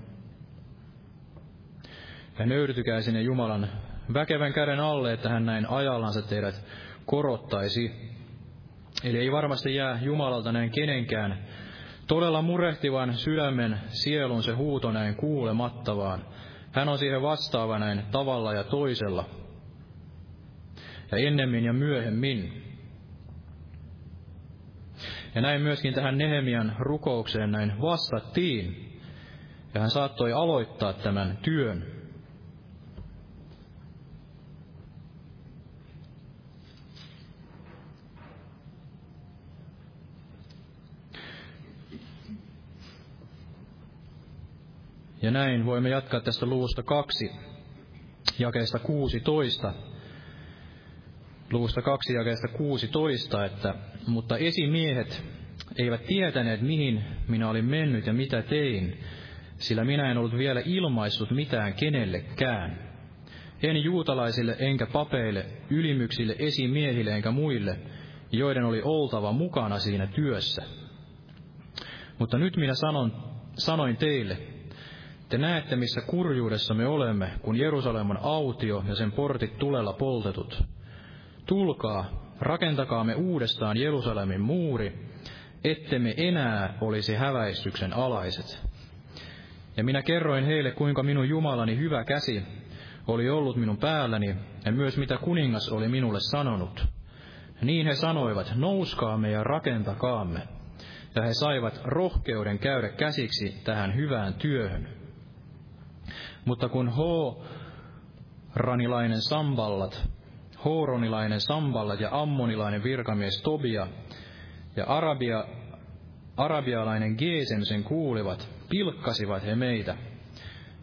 Ja nöyrtykää sinne Jumalan väkevän käden alle, että hän näin ajallansa teidät korottaisi. Eli ei varmasti jää Jumalalta näin kenenkään Todella murehtivan sydämen sielun se huuto näin kuulemattavaan. Hän on siihen vastaava näin tavalla ja toisella. Ja ennemmin ja myöhemmin. Ja näin myöskin tähän Nehemian rukoukseen näin vastattiin. Ja hän saattoi aloittaa tämän työn. Ja näin voimme jatkaa tästä luvusta kaksi, jakeesta 16. Luvusta kaksi jakeesta 16, että mutta esimiehet eivät tietäneet, mihin minä olin mennyt ja mitä tein, sillä minä en ollut vielä ilmaissut mitään kenellekään. En juutalaisille enkä papeille, ylimyksille, esimiehille enkä muille, joiden oli oltava mukana siinä työssä. Mutta nyt minä sanon, sanoin teille, te näette, missä kurjuudessa me olemme, kun Jerusalem on autio ja sen portit tulella poltetut. Tulkaa, rakentakaamme uudestaan Jerusalemin muuri, ettemme enää olisi häväistyksen alaiset. Ja minä kerroin heille, kuinka minun Jumalani hyvä käsi oli ollut minun päälläni, ja myös mitä kuningas oli minulle sanonut. Niin he sanoivat, nouskaamme ja rakentakaamme. Ja he saivat rohkeuden käydä käsiksi tähän hyvään työhön. Mutta kun H-ranilainen Samballat, Hooronilainen Samballat ja Ammonilainen virkamies Tobia ja Arabia, arabialainen Geesem sen kuulivat, pilkkasivat he meitä.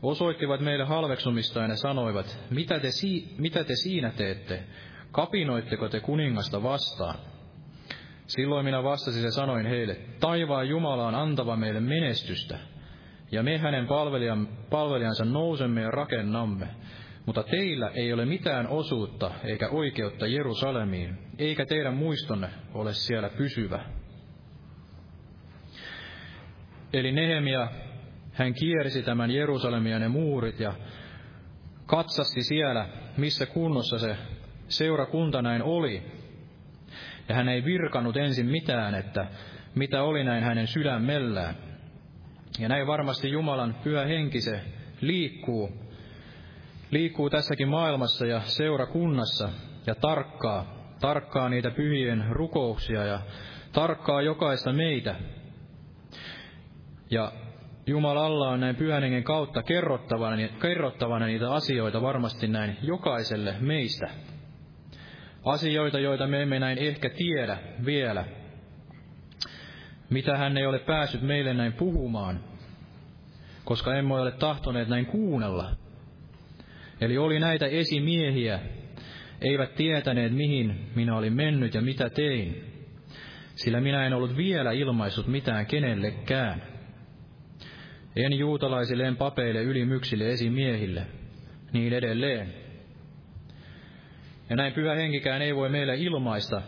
Osoittivat meille halveksumistaan ja sanoivat, mitä te, si- mitä te siinä teette? Kapinoitteko te kuningasta vastaan? Silloin minä vastasin ja sanoin heille, taivaan Jumala on antava meille menestystä, ja me hänen palvelijansa nousemme ja rakennamme. Mutta teillä ei ole mitään osuutta eikä oikeutta Jerusalemiin, eikä teidän muistonne ole siellä pysyvä. Eli Nehemia, hän kiersi tämän Jerusalemia ne muurit ja katsasti siellä, missä kunnossa se seurakunta näin oli. Ja hän ei virkannut ensin mitään, että mitä oli näin hänen sydämellään. Ja näin varmasti Jumalan pyhä henki se liikkuu, liikkuu tässäkin maailmassa ja seurakunnassa ja tarkkaa, tarkkaa niitä pyhien rukouksia ja tarkkaa jokaista meitä. Ja Jumalalla on näin pyhän hengen kautta kerrottavana, kerrottavana niitä asioita varmasti näin jokaiselle meistä. Asioita, joita me emme näin ehkä tiedä vielä. Mitä hän ei ole päässyt meille näin puhumaan, koska emme ole tahtoneet näin kuunnella. Eli oli näitä esimiehiä, eivät tietäneet mihin minä olin mennyt ja mitä tein, sillä minä en ollut vielä ilmaissut mitään kenellekään. En juutalaisille, en papeille, ylimyksille, esimiehille, niin edelleen. Ja näin pyhä henkikään ei voi meille ilmaista,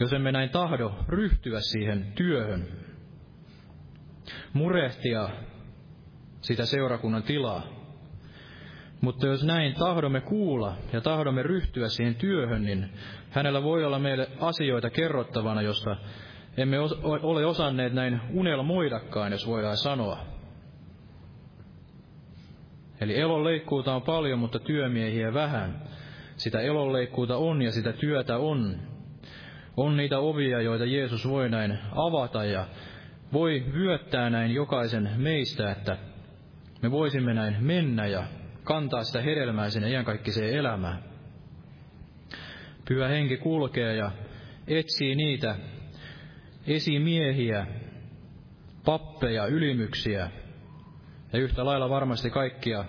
jos emme näin tahdo ryhtyä siihen työhön, murehtia sitä seurakunnan tilaa. Mutta jos näin tahdomme kuulla ja tahdomme ryhtyä siihen työhön, niin hänellä voi olla meille asioita kerrottavana, josta emme ole osanneet näin unelmoidakaan, jos voidaan sanoa. Eli elonleikkuuta on paljon, mutta työmiehiä vähän. Sitä elonleikkuuta on ja sitä työtä on. On niitä ovia, joita Jeesus voi näin avata ja voi vyöttää näin jokaisen meistä, että me voisimme näin mennä ja kantaa sitä hedelmää sinne iankaikkiseen elämään. Pyhä henki kulkee ja etsii niitä esimiehiä, pappeja, ylimyksiä ja yhtä lailla varmasti kaikkia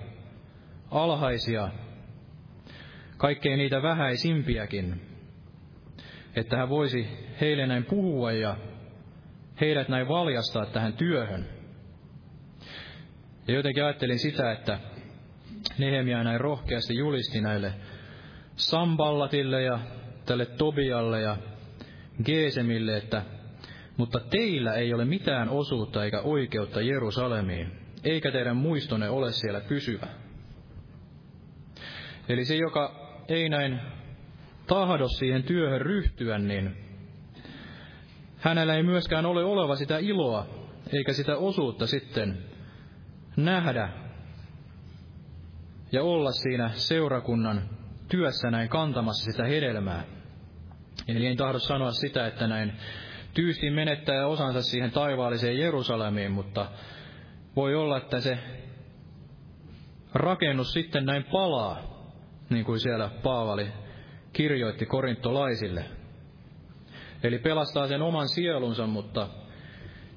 alhaisia, kaikkein niitä vähäisimpiäkin, että hän voisi heille näin puhua ja heidät näin valjastaa tähän työhön. Ja jotenkin ajattelin sitä, että Nehemia näin rohkeasti julisti näille Samballatille ja tälle Tobialle ja Geesemille, että mutta teillä ei ole mitään osuutta eikä oikeutta Jerusalemiin, eikä teidän muistonne ole siellä pysyvä. Eli se, joka ei näin tahdo siihen työhön ryhtyä, niin hänellä ei myöskään ole oleva sitä iloa eikä sitä osuutta sitten nähdä ja olla siinä seurakunnan työssä näin kantamassa sitä hedelmää. Eli en tahdo sanoa sitä, että näin tyysti menettää osansa siihen taivaalliseen Jerusalemiin, mutta voi olla, että se rakennus sitten näin palaa, niin kuin siellä Paavali kirjoitti korintolaisille. Eli pelastaa sen oman sielunsa, mutta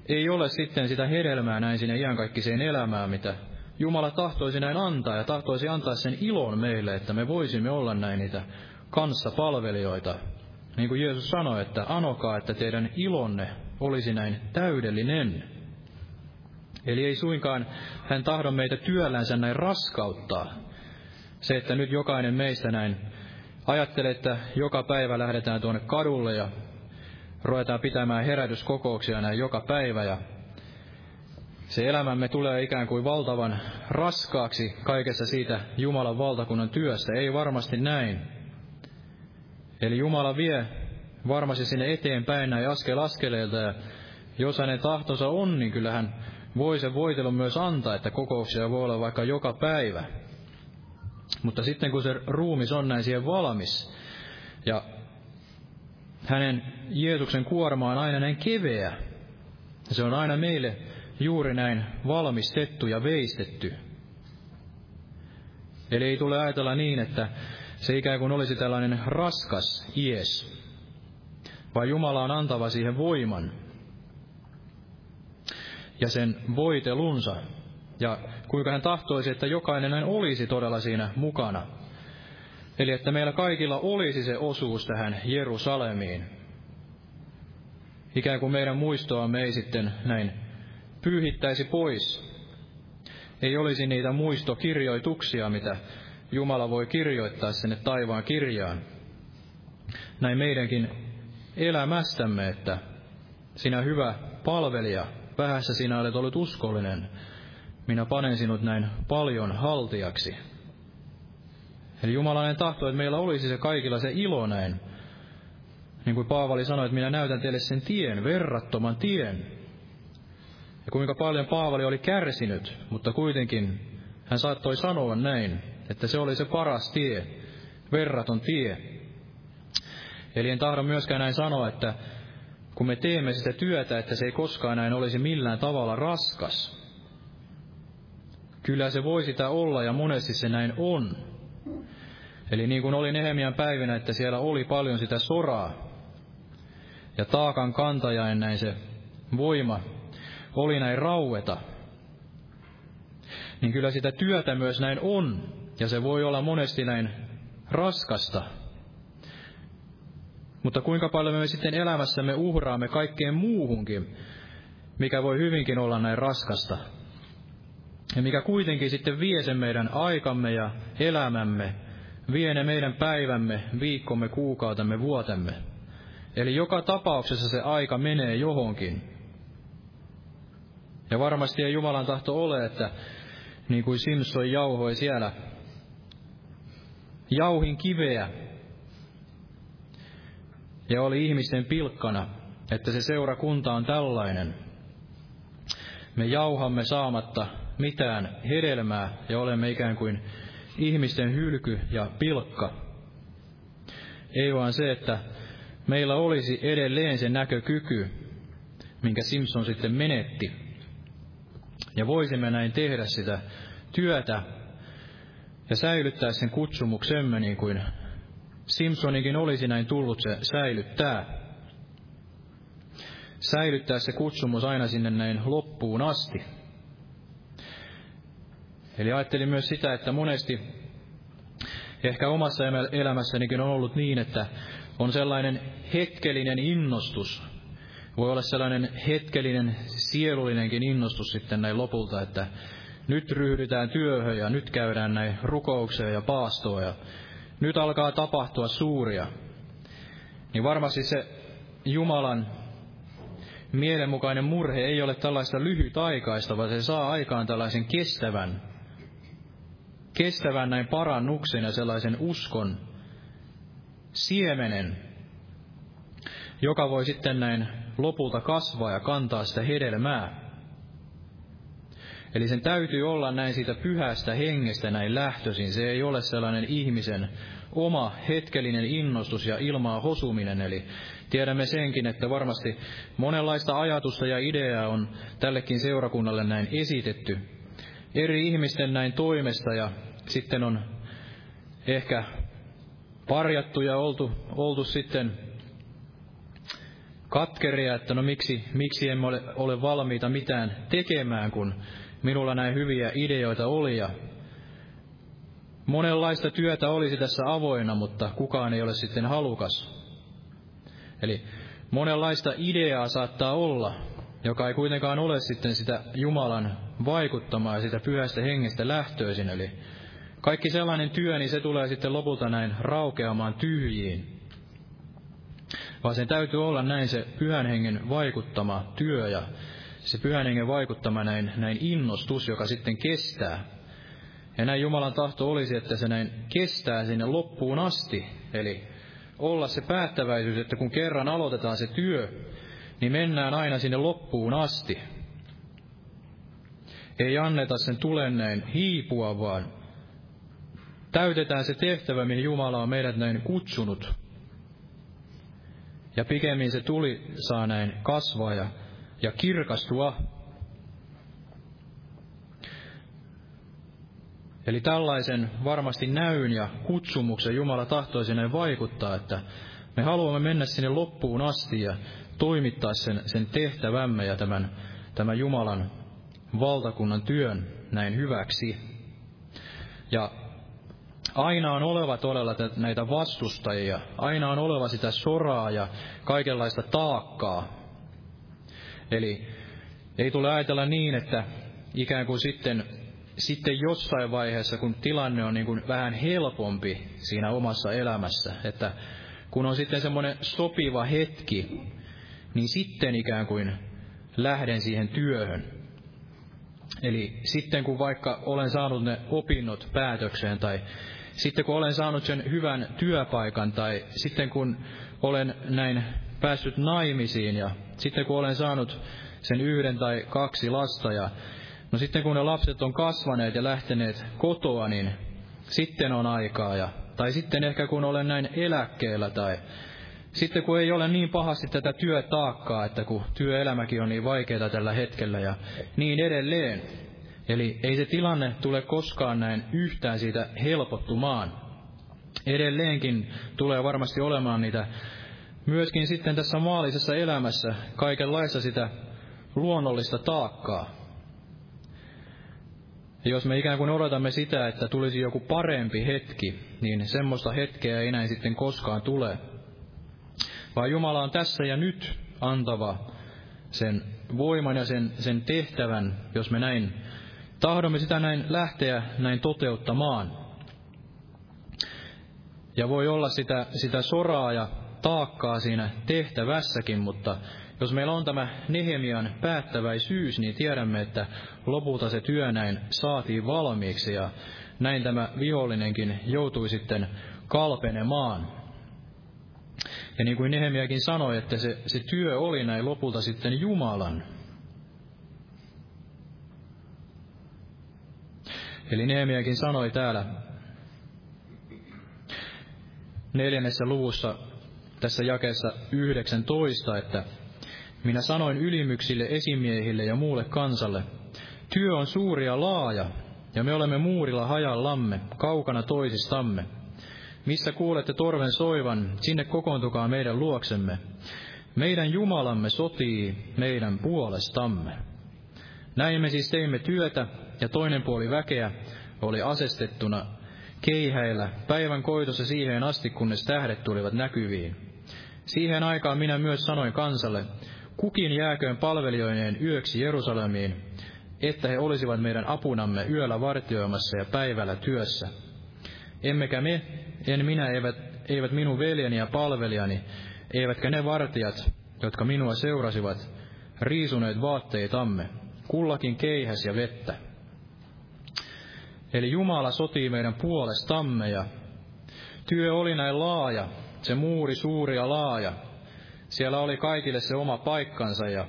ei ole sitten sitä hedelmää näin sinne iankaikkiseen elämään, mitä Jumala tahtoisi näin antaa ja tahtoisi antaa sen ilon meille, että me voisimme olla näin niitä kanssapalvelijoita. Niin kuin Jeesus sanoi, että anokaa, että teidän ilonne olisi näin täydellinen. Eli ei suinkaan hän tahdo meitä työllänsä näin raskauttaa. Se, että nyt jokainen meistä näin ajattelee, että joka päivä lähdetään tuonne kadulle ja ruvetaan pitämään herätyskokouksia näin joka päivä ja se elämämme tulee ikään kuin valtavan raskaaksi kaikessa siitä Jumalan valtakunnan työstä. Ei varmasti näin. Eli Jumala vie varmasti sinne eteenpäin näin askel askeleelta ja jos hänen tahtonsa on, niin kyllähän voi se voitelu myös antaa, että kokouksia voi olla vaikka joka päivä. Mutta sitten kun se ruumis on näin siihen valmis, ja hänen Jeesuksen kuorma on aina näin keveä, se on aina meille juuri näin valmistettu ja veistetty. Eli ei tule ajatella niin, että se ikään kuin olisi tällainen raskas ies, vaan Jumala on antava siihen voiman ja sen voitelunsa. Ja kuinka hän tahtoisi, että jokainen näin olisi todella siinä mukana. Eli että meillä kaikilla olisi se osuus tähän Jerusalemiin. Ikään kuin meidän muistoamme ei sitten näin pyyhittäisi pois, ei olisi niitä muistokirjoituksia, mitä Jumala voi kirjoittaa sinne taivaan kirjaan. Näin meidänkin elämästämme, että sinä hyvä palvelija, vähässä sinä olet ollut uskollinen, minä panen sinut näin paljon haltiaksi. Eli Jumalainen tahto, että meillä olisi se kaikilla se ilo näin. Niin kuin Paavali sanoi, että minä näytän teille sen tien, verrattoman tien. Ja kuinka paljon Paavali oli kärsinyt, mutta kuitenkin hän saattoi sanoa näin, että se oli se paras tie, verraton tie. Eli en tahdo myöskään näin sanoa, että kun me teemme sitä työtä, että se ei koskaan näin olisi millään tavalla raskas. Kyllä se voi sitä olla ja monesti se näin on. Eli niin kuin oli Nehemian päivinä, että siellä oli paljon sitä soraa ja taakan kantajain näin se voima oli näin raueta, niin kyllä sitä työtä myös näin on, ja se voi olla monesti näin raskasta. Mutta kuinka paljon me sitten elämässämme uhraamme kaikkeen muuhunkin, mikä voi hyvinkin olla näin raskasta. Ja mikä kuitenkin sitten vie sen meidän aikamme ja elämämme, vie ne meidän päivämme, viikkomme, kuukautemme, vuotemme. Eli joka tapauksessa se aika menee johonkin. Ja varmasti ei Jumalan tahto ole, että niin kuin Simson jauhoi siellä jauhin kiveä ja oli ihmisten pilkkana, että se seurakunta on tällainen. Me jauhamme saamatta mitään hedelmää ja olemme ikään kuin ihmisten hylky ja pilkka. Ei vaan se, että meillä olisi edelleen se näkökyky, minkä Simpson sitten menetti. Ja voisimme näin tehdä sitä työtä ja säilyttää sen kutsumuksemme niin kuin Simpsonikin olisi näin tullut se säilyttää. Säilyttää se kutsumus aina sinne näin loppuun asti. Eli ajattelin myös sitä, että monesti ehkä omassa elämässänikin on ollut niin, että on sellainen hetkellinen innostus, voi olla sellainen hetkellinen sielullinenkin innostus sitten näin lopulta, että nyt ryhdytään työhön ja nyt käydään näin rukoukseen ja paastoon ja nyt alkaa tapahtua suuria. Niin varmasti se Jumalan mielenmukainen murhe ei ole tällaista lyhytaikaista, vaan se saa aikaan tällaisen kestävän, kestävän näin parannuksen ja sellaisen uskon siemenen, joka voi sitten näin lopulta kasvaa ja kantaa sitä hedelmää. Eli sen täytyy olla näin siitä pyhästä hengestä näin lähtöisin. Se ei ole sellainen ihmisen oma hetkellinen innostus ja ilmaa hosuminen. Eli tiedämme senkin, että varmasti monenlaista ajatusta ja ideaa on tällekin seurakunnalle näin esitetty. Eri ihmisten näin toimesta ja sitten on ehkä parjattu ja oltu, oltu sitten katkeria, että no miksi, miksi emme ole, ole valmiita mitään tekemään, kun minulla näin hyviä ideoita oli ja monenlaista työtä olisi tässä avoinna, mutta kukaan ei ole sitten halukas. Eli monenlaista ideaa saattaa olla, joka ei kuitenkaan ole sitten sitä Jumalan vaikuttamaa ja sitä pyhästä hengestä lähtöisin. Eli kaikki sellainen työ, niin se tulee sitten lopulta näin raukeamaan tyhjiin. Vaan sen täytyy olla näin se pyhän hengen vaikuttama työ ja se pyhän hengen vaikuttama näin, näin innostus, joka sitten kestää. Ja näin Jumalan tahto olisi, että se näin kestää sinne loppuun asti. Eli olla se päättäväisyys, että kun kerran aloitetaan se työ, niin mennään aina sinne loppuun asti. Ei anneta sen tulen näin hiipua, vaan täytetään se tehtävä, mihin Jumala on meidät näin kutsunut. Ja pikemmin se tuli saa näin kasvaa ja ja kirkastua. Eli tällaisen varmasti näyn ja kutsumuksen Jumala tahtoisi näin vaikuttaa, että me haluamme mennä sinne loppuun asti ja toimittaa sen, sen tehtävämme ja tämän, tämän Jumalan valtakunnan työn näin hyväksi. Ja aina on oleva todella näitä vastustajia, aina on oleva sitä soraa ja kaikenlaista taakkaa, Eli ei tule ajatella niin, että ikään kuin sitten sitten jossain vaiheessa, kun tilanne on niin kuin vähän helpompi siinä omassa elämässä, että kun on sitten semmoinen sopiva hetki, niin sitten ikään kuin lähden siihen työhön. Eli sitten kun vaikka olen saanut ne opinnot päätökseen tai sitten kun olen saanut sen hyvän työpaikan tai sitten kun olen näin päässyt naimisiin ja sitten kun olen saanut sen yhden tai kaksi lasta ja no sitten kun ne lapset on kasvaneet ja lähteneet kotoa, niin sitten on aikaa ja tai sitten ehkä kun olen näin eläkkeellä tai sitten kun ei ole niin pahasti tätä työtaakkaa, että kun työelämäkin on niin vaikeaa tällä hetkellä ja niin edelleen. Eli ei se tilanne tule koskaan näin yhtään siitä helpottumaan. Edelleenkin tulee varmasti olemaan niitä myöskin sitten tässä maallisessa elämässä kaikenlaista sitä luonnollista taakkaa. Jos me ikään kuin odotamme sitä, että tulisi joku parempi hetki, niin semmoista hetkeä ei näin sitten koskaan tule. Vaan Jumala on tässä ja nyt antava sen voiman ja sen, sen tehtävän, jos me näin tahdomme sitä näin lähteä näin toteuttamaan. Ja voi olla sitä, sitä soraa ja taakkaa siinä tehtävässäkin, mutta jos meillä on tämä Nehemian päättäväisyys, niin tiedämme, että lopulta se työ näin saatiin valmiiksi ja näin tämä vihollinenkin joutui sitten kalpenemaan. Ja niin kuin Nehemiakin sanoi, että se, se työ oli näin lopulta sitten Jumalan. Eli Nehemiakin sanoi täällä neljännessä luvussa tässä jakeessa 19, että minä sanoin ylimyksille, esimiehille ja muulle kansalle, työ on suuri ja laaja, ja me olemme muurilla hajallamme, kaukana toisistamme. Missä kuulette torven soivan, sinne kokoontukaa meidän luoksemme. Meidän Jumalamme sotii meidän puolestamme. Näin me siis teimme työtä, ja toinen puoli väkeä oli asestettuna keihäillä päivän koitossa siihen asti, kunnes tähdet tulivat näkyviin. Siihen aikaan minä myös sanoin kansalle, kukin jääköön palvelijoineen yöksi Jerusalemiin, että he olisivat meidän apunamme yöllä vartioimassa ja päivällä työssä. Emmekä me, en minä, eivät, eivät minun veljeni ja palvelijani, eivätkä ne vartijat, jotka minua seurasivat, riisuneet vaatteitamme, kullakin keihäs ja vettä. Eli Jumala sotii meidän puolestamme ja työ oli näin laaja, se muuri suuri ja laaja. Siellä oli kaikille se oma paikkansa ja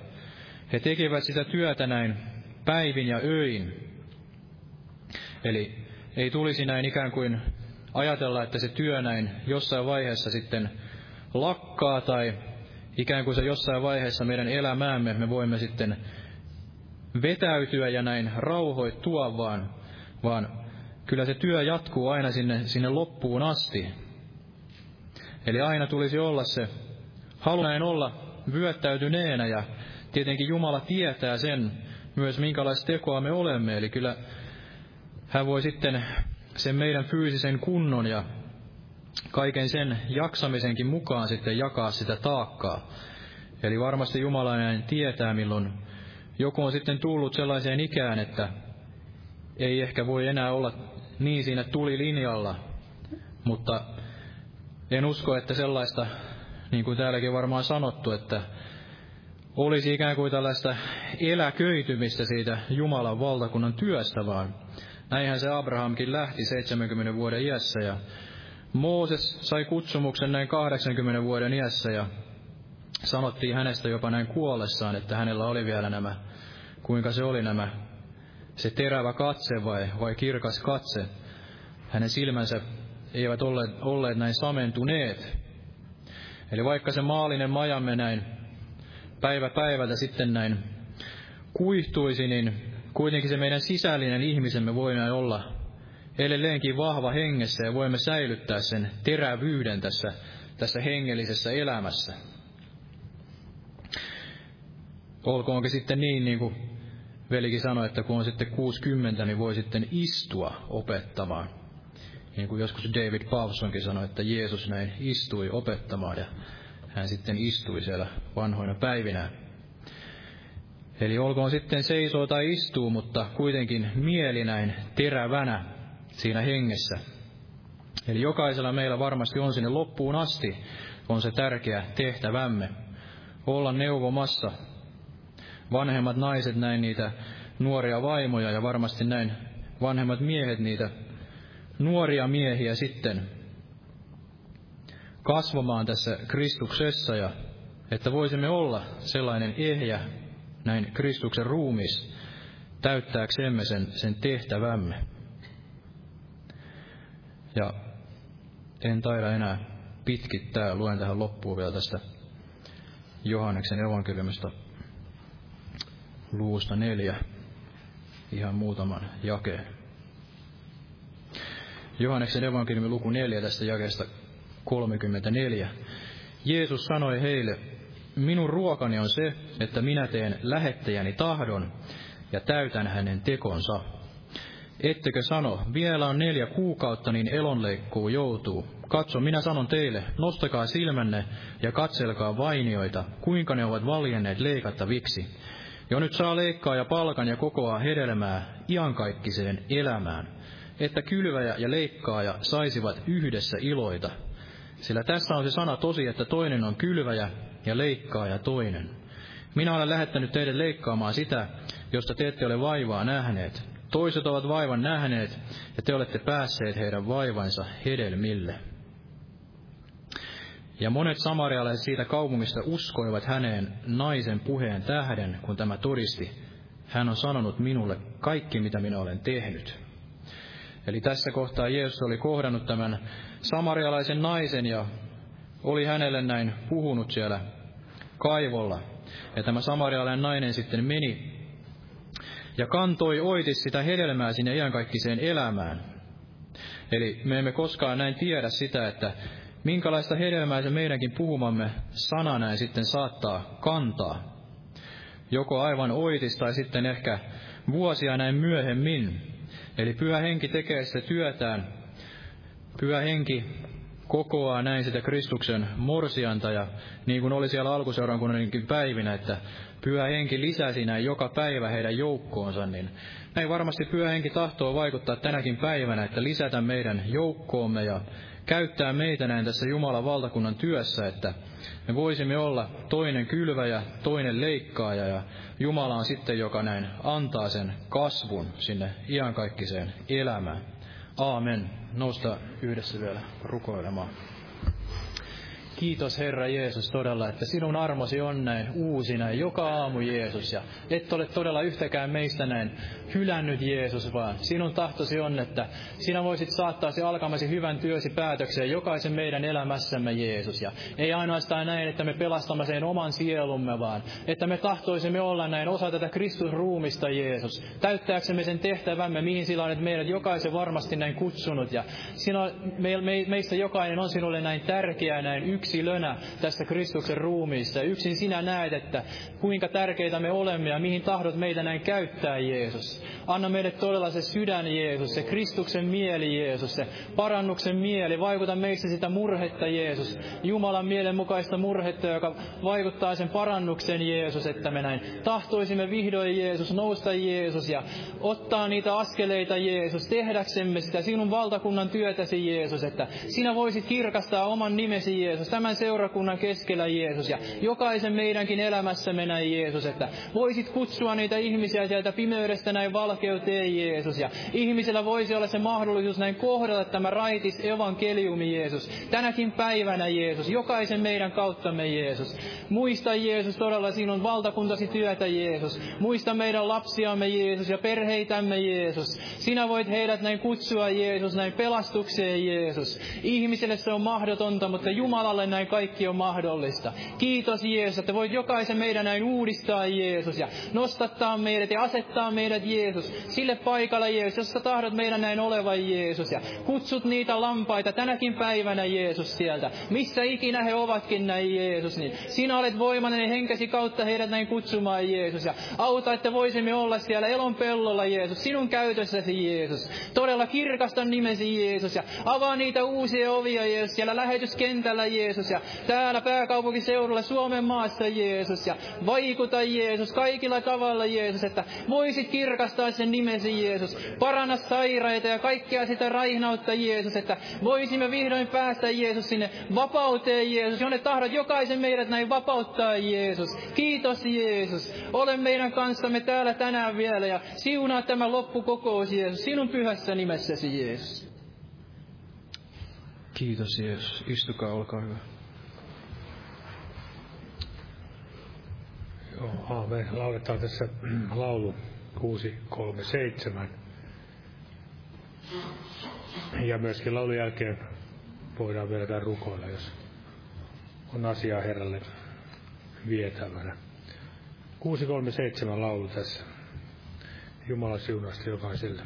he tekivät sitä työtä näin päivin ja öin. Eli ei tulisi näin ikään kuin ajatella, että se työ näin jossain vaiheessa sitten lakkaa tai ikään kuin se jossain vaiheessa meidän elämäämme me voimme sitten vetäytyä ja näin rauhoittua, vaan, vaan kyllä se työ jatkuu aina sinne, sinne loppuun asti. Eli aina tulisi olla se halu näin olla vyöttäytyneenä ja tietenkin Jumala tietää sen myös minkälaista tekoa me olemme. Eli kyllä hän voi sitten sen meidän fyysisen kunnon ja kaiken sen jaksamisenkin mukaan sitten jakaa sitä taakkaa. Eli varmasti Jumala näin tietää, milloin joku on sitten tullut sellaiseen ikään, että ei ehkä voi enää olla niin siinä tulilinjalla, mutta en usko, että sellaista, niin kuin täälläkin varmaan sanottu, että olisi ikään kuin tällaista eläköitymistä siitä Jumalan valtakunnan työstä, vaan näinhän se Abrahamkin lähti 70 vuoden iässä ja Mooses sai kutsumuksen näin 80 vuoden iässä ja sanottiin hänestä jopa näin kuollessaan, että hänellä oli vielä nämä, kuinka se oli nämä, se terävä katse vai, vai kirkas katse. Hänen silmänsä eivät olleet, olleet näin samentuneet. Eli vaikka se maallinen majamme näin päivä päivältä sitten näin kuihtuisi, niin kuitenkin se meidän sisällinen ihmisemme voi näin olla edelleenkin vahva hengessä ja voimme säilyttää sen terävyyden tässä, tässä hengellisessä elämässä. Olkoonkin sitten niin, niin kuin velikin sanoi, että kun on sitten 60, niin voi sitten istua opettamaan. Niin kuin joskus David Pavsonkin sanoi, että Jeesus näin istui opettamaan ja hän sitten istui siellä vanhoina päivinä. Eli olkoon sitten seisoo tai istuu, mutta kuitenkin mieli näin terävänä siinä hengessä. Eli jokaisella meillä varmasti on sinne loppuun asti, on se tärkeä tehtävämme. Olla neuvomassa vanhemmat naiset näin niitä nuoria vaimoja ja varmasti näin vanhemmat miehet niitä nuoria miehiä sitten kasvamaan tässä Kristuksessa ja että voisimme olla sellainen ehjä, näin Kristuksen ruumis, täyttääksemme sen, sen tehtävämme. Ja en taida enää pitkittää, luen tähän loppuun vielä tästä Johanneksen evankeliumista luvusta neljä, ihan muutaman jakeen. Johanneksen evankeliumin luku neljä tästä jakeesta 34. Jeesus sanoi heille, minun ruokani on se, että minä teen lähettäjäni tahdon ja täytän hänen tekonsa. Ettekö sano, vielä on neljä kuukautta, niin elonleikkuu joutuu. Katso, minä sanon teille, nostakaa silmänne ja katselkaa vainioita, kuinka ne ovat valjenneet leikattaviksi. Jo nyt saa leikkaa ja palkan ja kokoaa hedelmää iankaikkiseen elämään, että kylväjä ja leikkaaja saisivat yhdessä iloita. Sillä tässä on se sana tosi, että toinen on kylväjä ja leikkaaja toinen. Minä olen lähettänyt teidät leikkaamaan sitä, josta te ette ole vaivaa nähneet. Toiset ovat vaivan nähneet, ja te olette päässeet heidän vaivansa hedelmille. Ja monet samarialaiset siitä kaupungista uskoivat häneen naisen puheen tähden, kun tämä todisti. Hän on sanonut minulle kaikki, mitä minä olen tehnyt. Eli tässä kohtaa Jeesus oli kohdannut tämän samarialaisen naisen ja oli hänelle näin puhunut siellä kaivolla. Ja tämä samarialainen nainen sitten meni ja kantoi oiti sitä hedelmää sinne iankaikkiseen elämään. Eli me emme koskaan näin tiedä sitä, että minkälaista hedelmää se meidänkin puhumamme sana näin sitten saattaa kantaa. Joko aivan oitis tai sitten ehkä vuosia näin myöhemmin. Eli pyhä henki tekee sitä työtään. Pyhä henki kokoaa näin sitä Kristuksen morsianta ja niin kuin oli siellä alkuseurankunnankin päivinä, että pyhä henki lisäsi näin joka päivä heidän joukkoonsa, niin näin varmasti pyhä henki tahtoo vaikuttaa tänäkin päivänä, että lisätä meidän joukkoomme ja käyttää meitä näin tässä Jumalan valtakunnan työssä, että me voisimme olla toinen kylväjä, toinen leikkaaja ja Jumala on sitten, joka näin antaa sen kasvun sinne iankaikkiseen elämään. Aamen. Nousta yhdessä vielä rukoilemaan. Kiitos Herra Jeesus todella, että sinun armosi on näin uusi näin joka aamu Jeesus. Ja et ole todella yhtäkään meistä näin hylännyt Jeesus, vaan sinun tahtosi on, että sinä voisit saattaa se alkamasi hyvän työsi päätökseen jokaisen meidän elämässämme Jeesus. Ja ei ainoastaan näin, että me pelastamme sen oman sielumme, vaan että me tahtoisimme olla näin osa tätä Kristus ruumista Jeesus. Täyttääksemme sen tehtävämme, mihin sillä olet meidät jokaisen varmasti näin kutsunut. Ja sinä, me, me, meistä jokainen on sinulle näin tärkeä näin yksi yksilönä tässä Kristuksen ruumiissa. Yksin sinä näet, että kuinka tärkeitä me olemme ja mihin tahdot meitä näin käyttää, Jeesus. Anna meille todella se sydän, Jeesus, se Kristuksen mieli, Jeesus, se parannuksen mieli. Vaikuta meistä sitä murhetta, Jeesus. Jumalan mielen mukaista murhetta, joka vaikuttaa sen parannuksen, Jeesus, että me näin tahtoisimme vihdoin, Jeesus, nousta, Jeesus, ja ottaa niitä askeleita, Jeesus, tehdäksemme sitä sinun valtakunnan työtäsi, Jeesus, että sinä voisit kirkastaa oman nimesi, Jeesus, tämän seurakunnan keskellä, Jeesus, ja jokaisen meidänkin elämässämme näin, Jeesus, että voisit kutsua niitä ihmisiä sieltä pimeydestä näin valkeuteen, Jeesus, ja ihmisellä voisi olla se mahdollisuus näin kohdata tämä raitis evankeliumi, Jeesus, tänäkin päivänä, Jeesus, jokaisen meidän kauttamme, Jeesus. Muista, Jeesus, todella sinun valtakuntasi työtä, Jeesus. Muista meidän lapsiamme, Jeesus, ja perheitämme, Jeesus. Sinä voit heidät näin kutsua, Jeesus, näin pelastukseen, Jeesus. Ihmiselle se on mahdotonta, mutta Jumalalle näin kaikki on mahdollista. Kiitos Jeesus, että voit jokaisen meidän näin uudistaa Jeesus ja nostattaa meidät ja asettaa meidät Jeesus sille paikalle Jeesus, jossa tahdot meidän näin olevan Jeesus ja kutsut niitä lampaita tänäkin päivänä Jeesus sieltä, missä ikinä he ovatkin näin Jeesus, niin sinä olet voimainen henkesi kautta heidät näin kutsumaan Jeesus ja auta, että voisimme olla siellä elon pellolla Jeesus, sinun käytössäsi Jeesus. Todella kirkasta nimesi Jeesus ja avaa niitä uusia ovia Jeesus siellä lähetyskentällä Jeesus Jeesus, ja täällä pääkaupunkiseudulla Suomen maassa, Jeesus, ja vaikuta, Jeesus, kaikilla tavalla, Jeesus, että voisit kirkastaa sen nimesi, Jeesus. Paranna sairaita ja kaikkea sitä raihnautta, Jeesus, että voisimme vihdoin päästä, Jeesus, sinne vapauteen, Jeesus, jonne tahdot jokaisen meidät näin vapauttaa, Jeesus. Kiitos, Jeesus. Ole meidän kanssamme täällä tänään vielä ja siunaa tämä loppukokous, Jeesus, sinun pyhässä nimessäsi, Jeesus. Kiitos, Jeesus. Istukaa, olkaa hyvä. Joo, me lauletaan tässä <clears throat> laulu 637. Ja myöskin laulun jälkeen voidaan vielä rukoilla, jos on asiaa Herralle vietävänä. 637 laulu tässä. Jumala siunasta jokaiselle.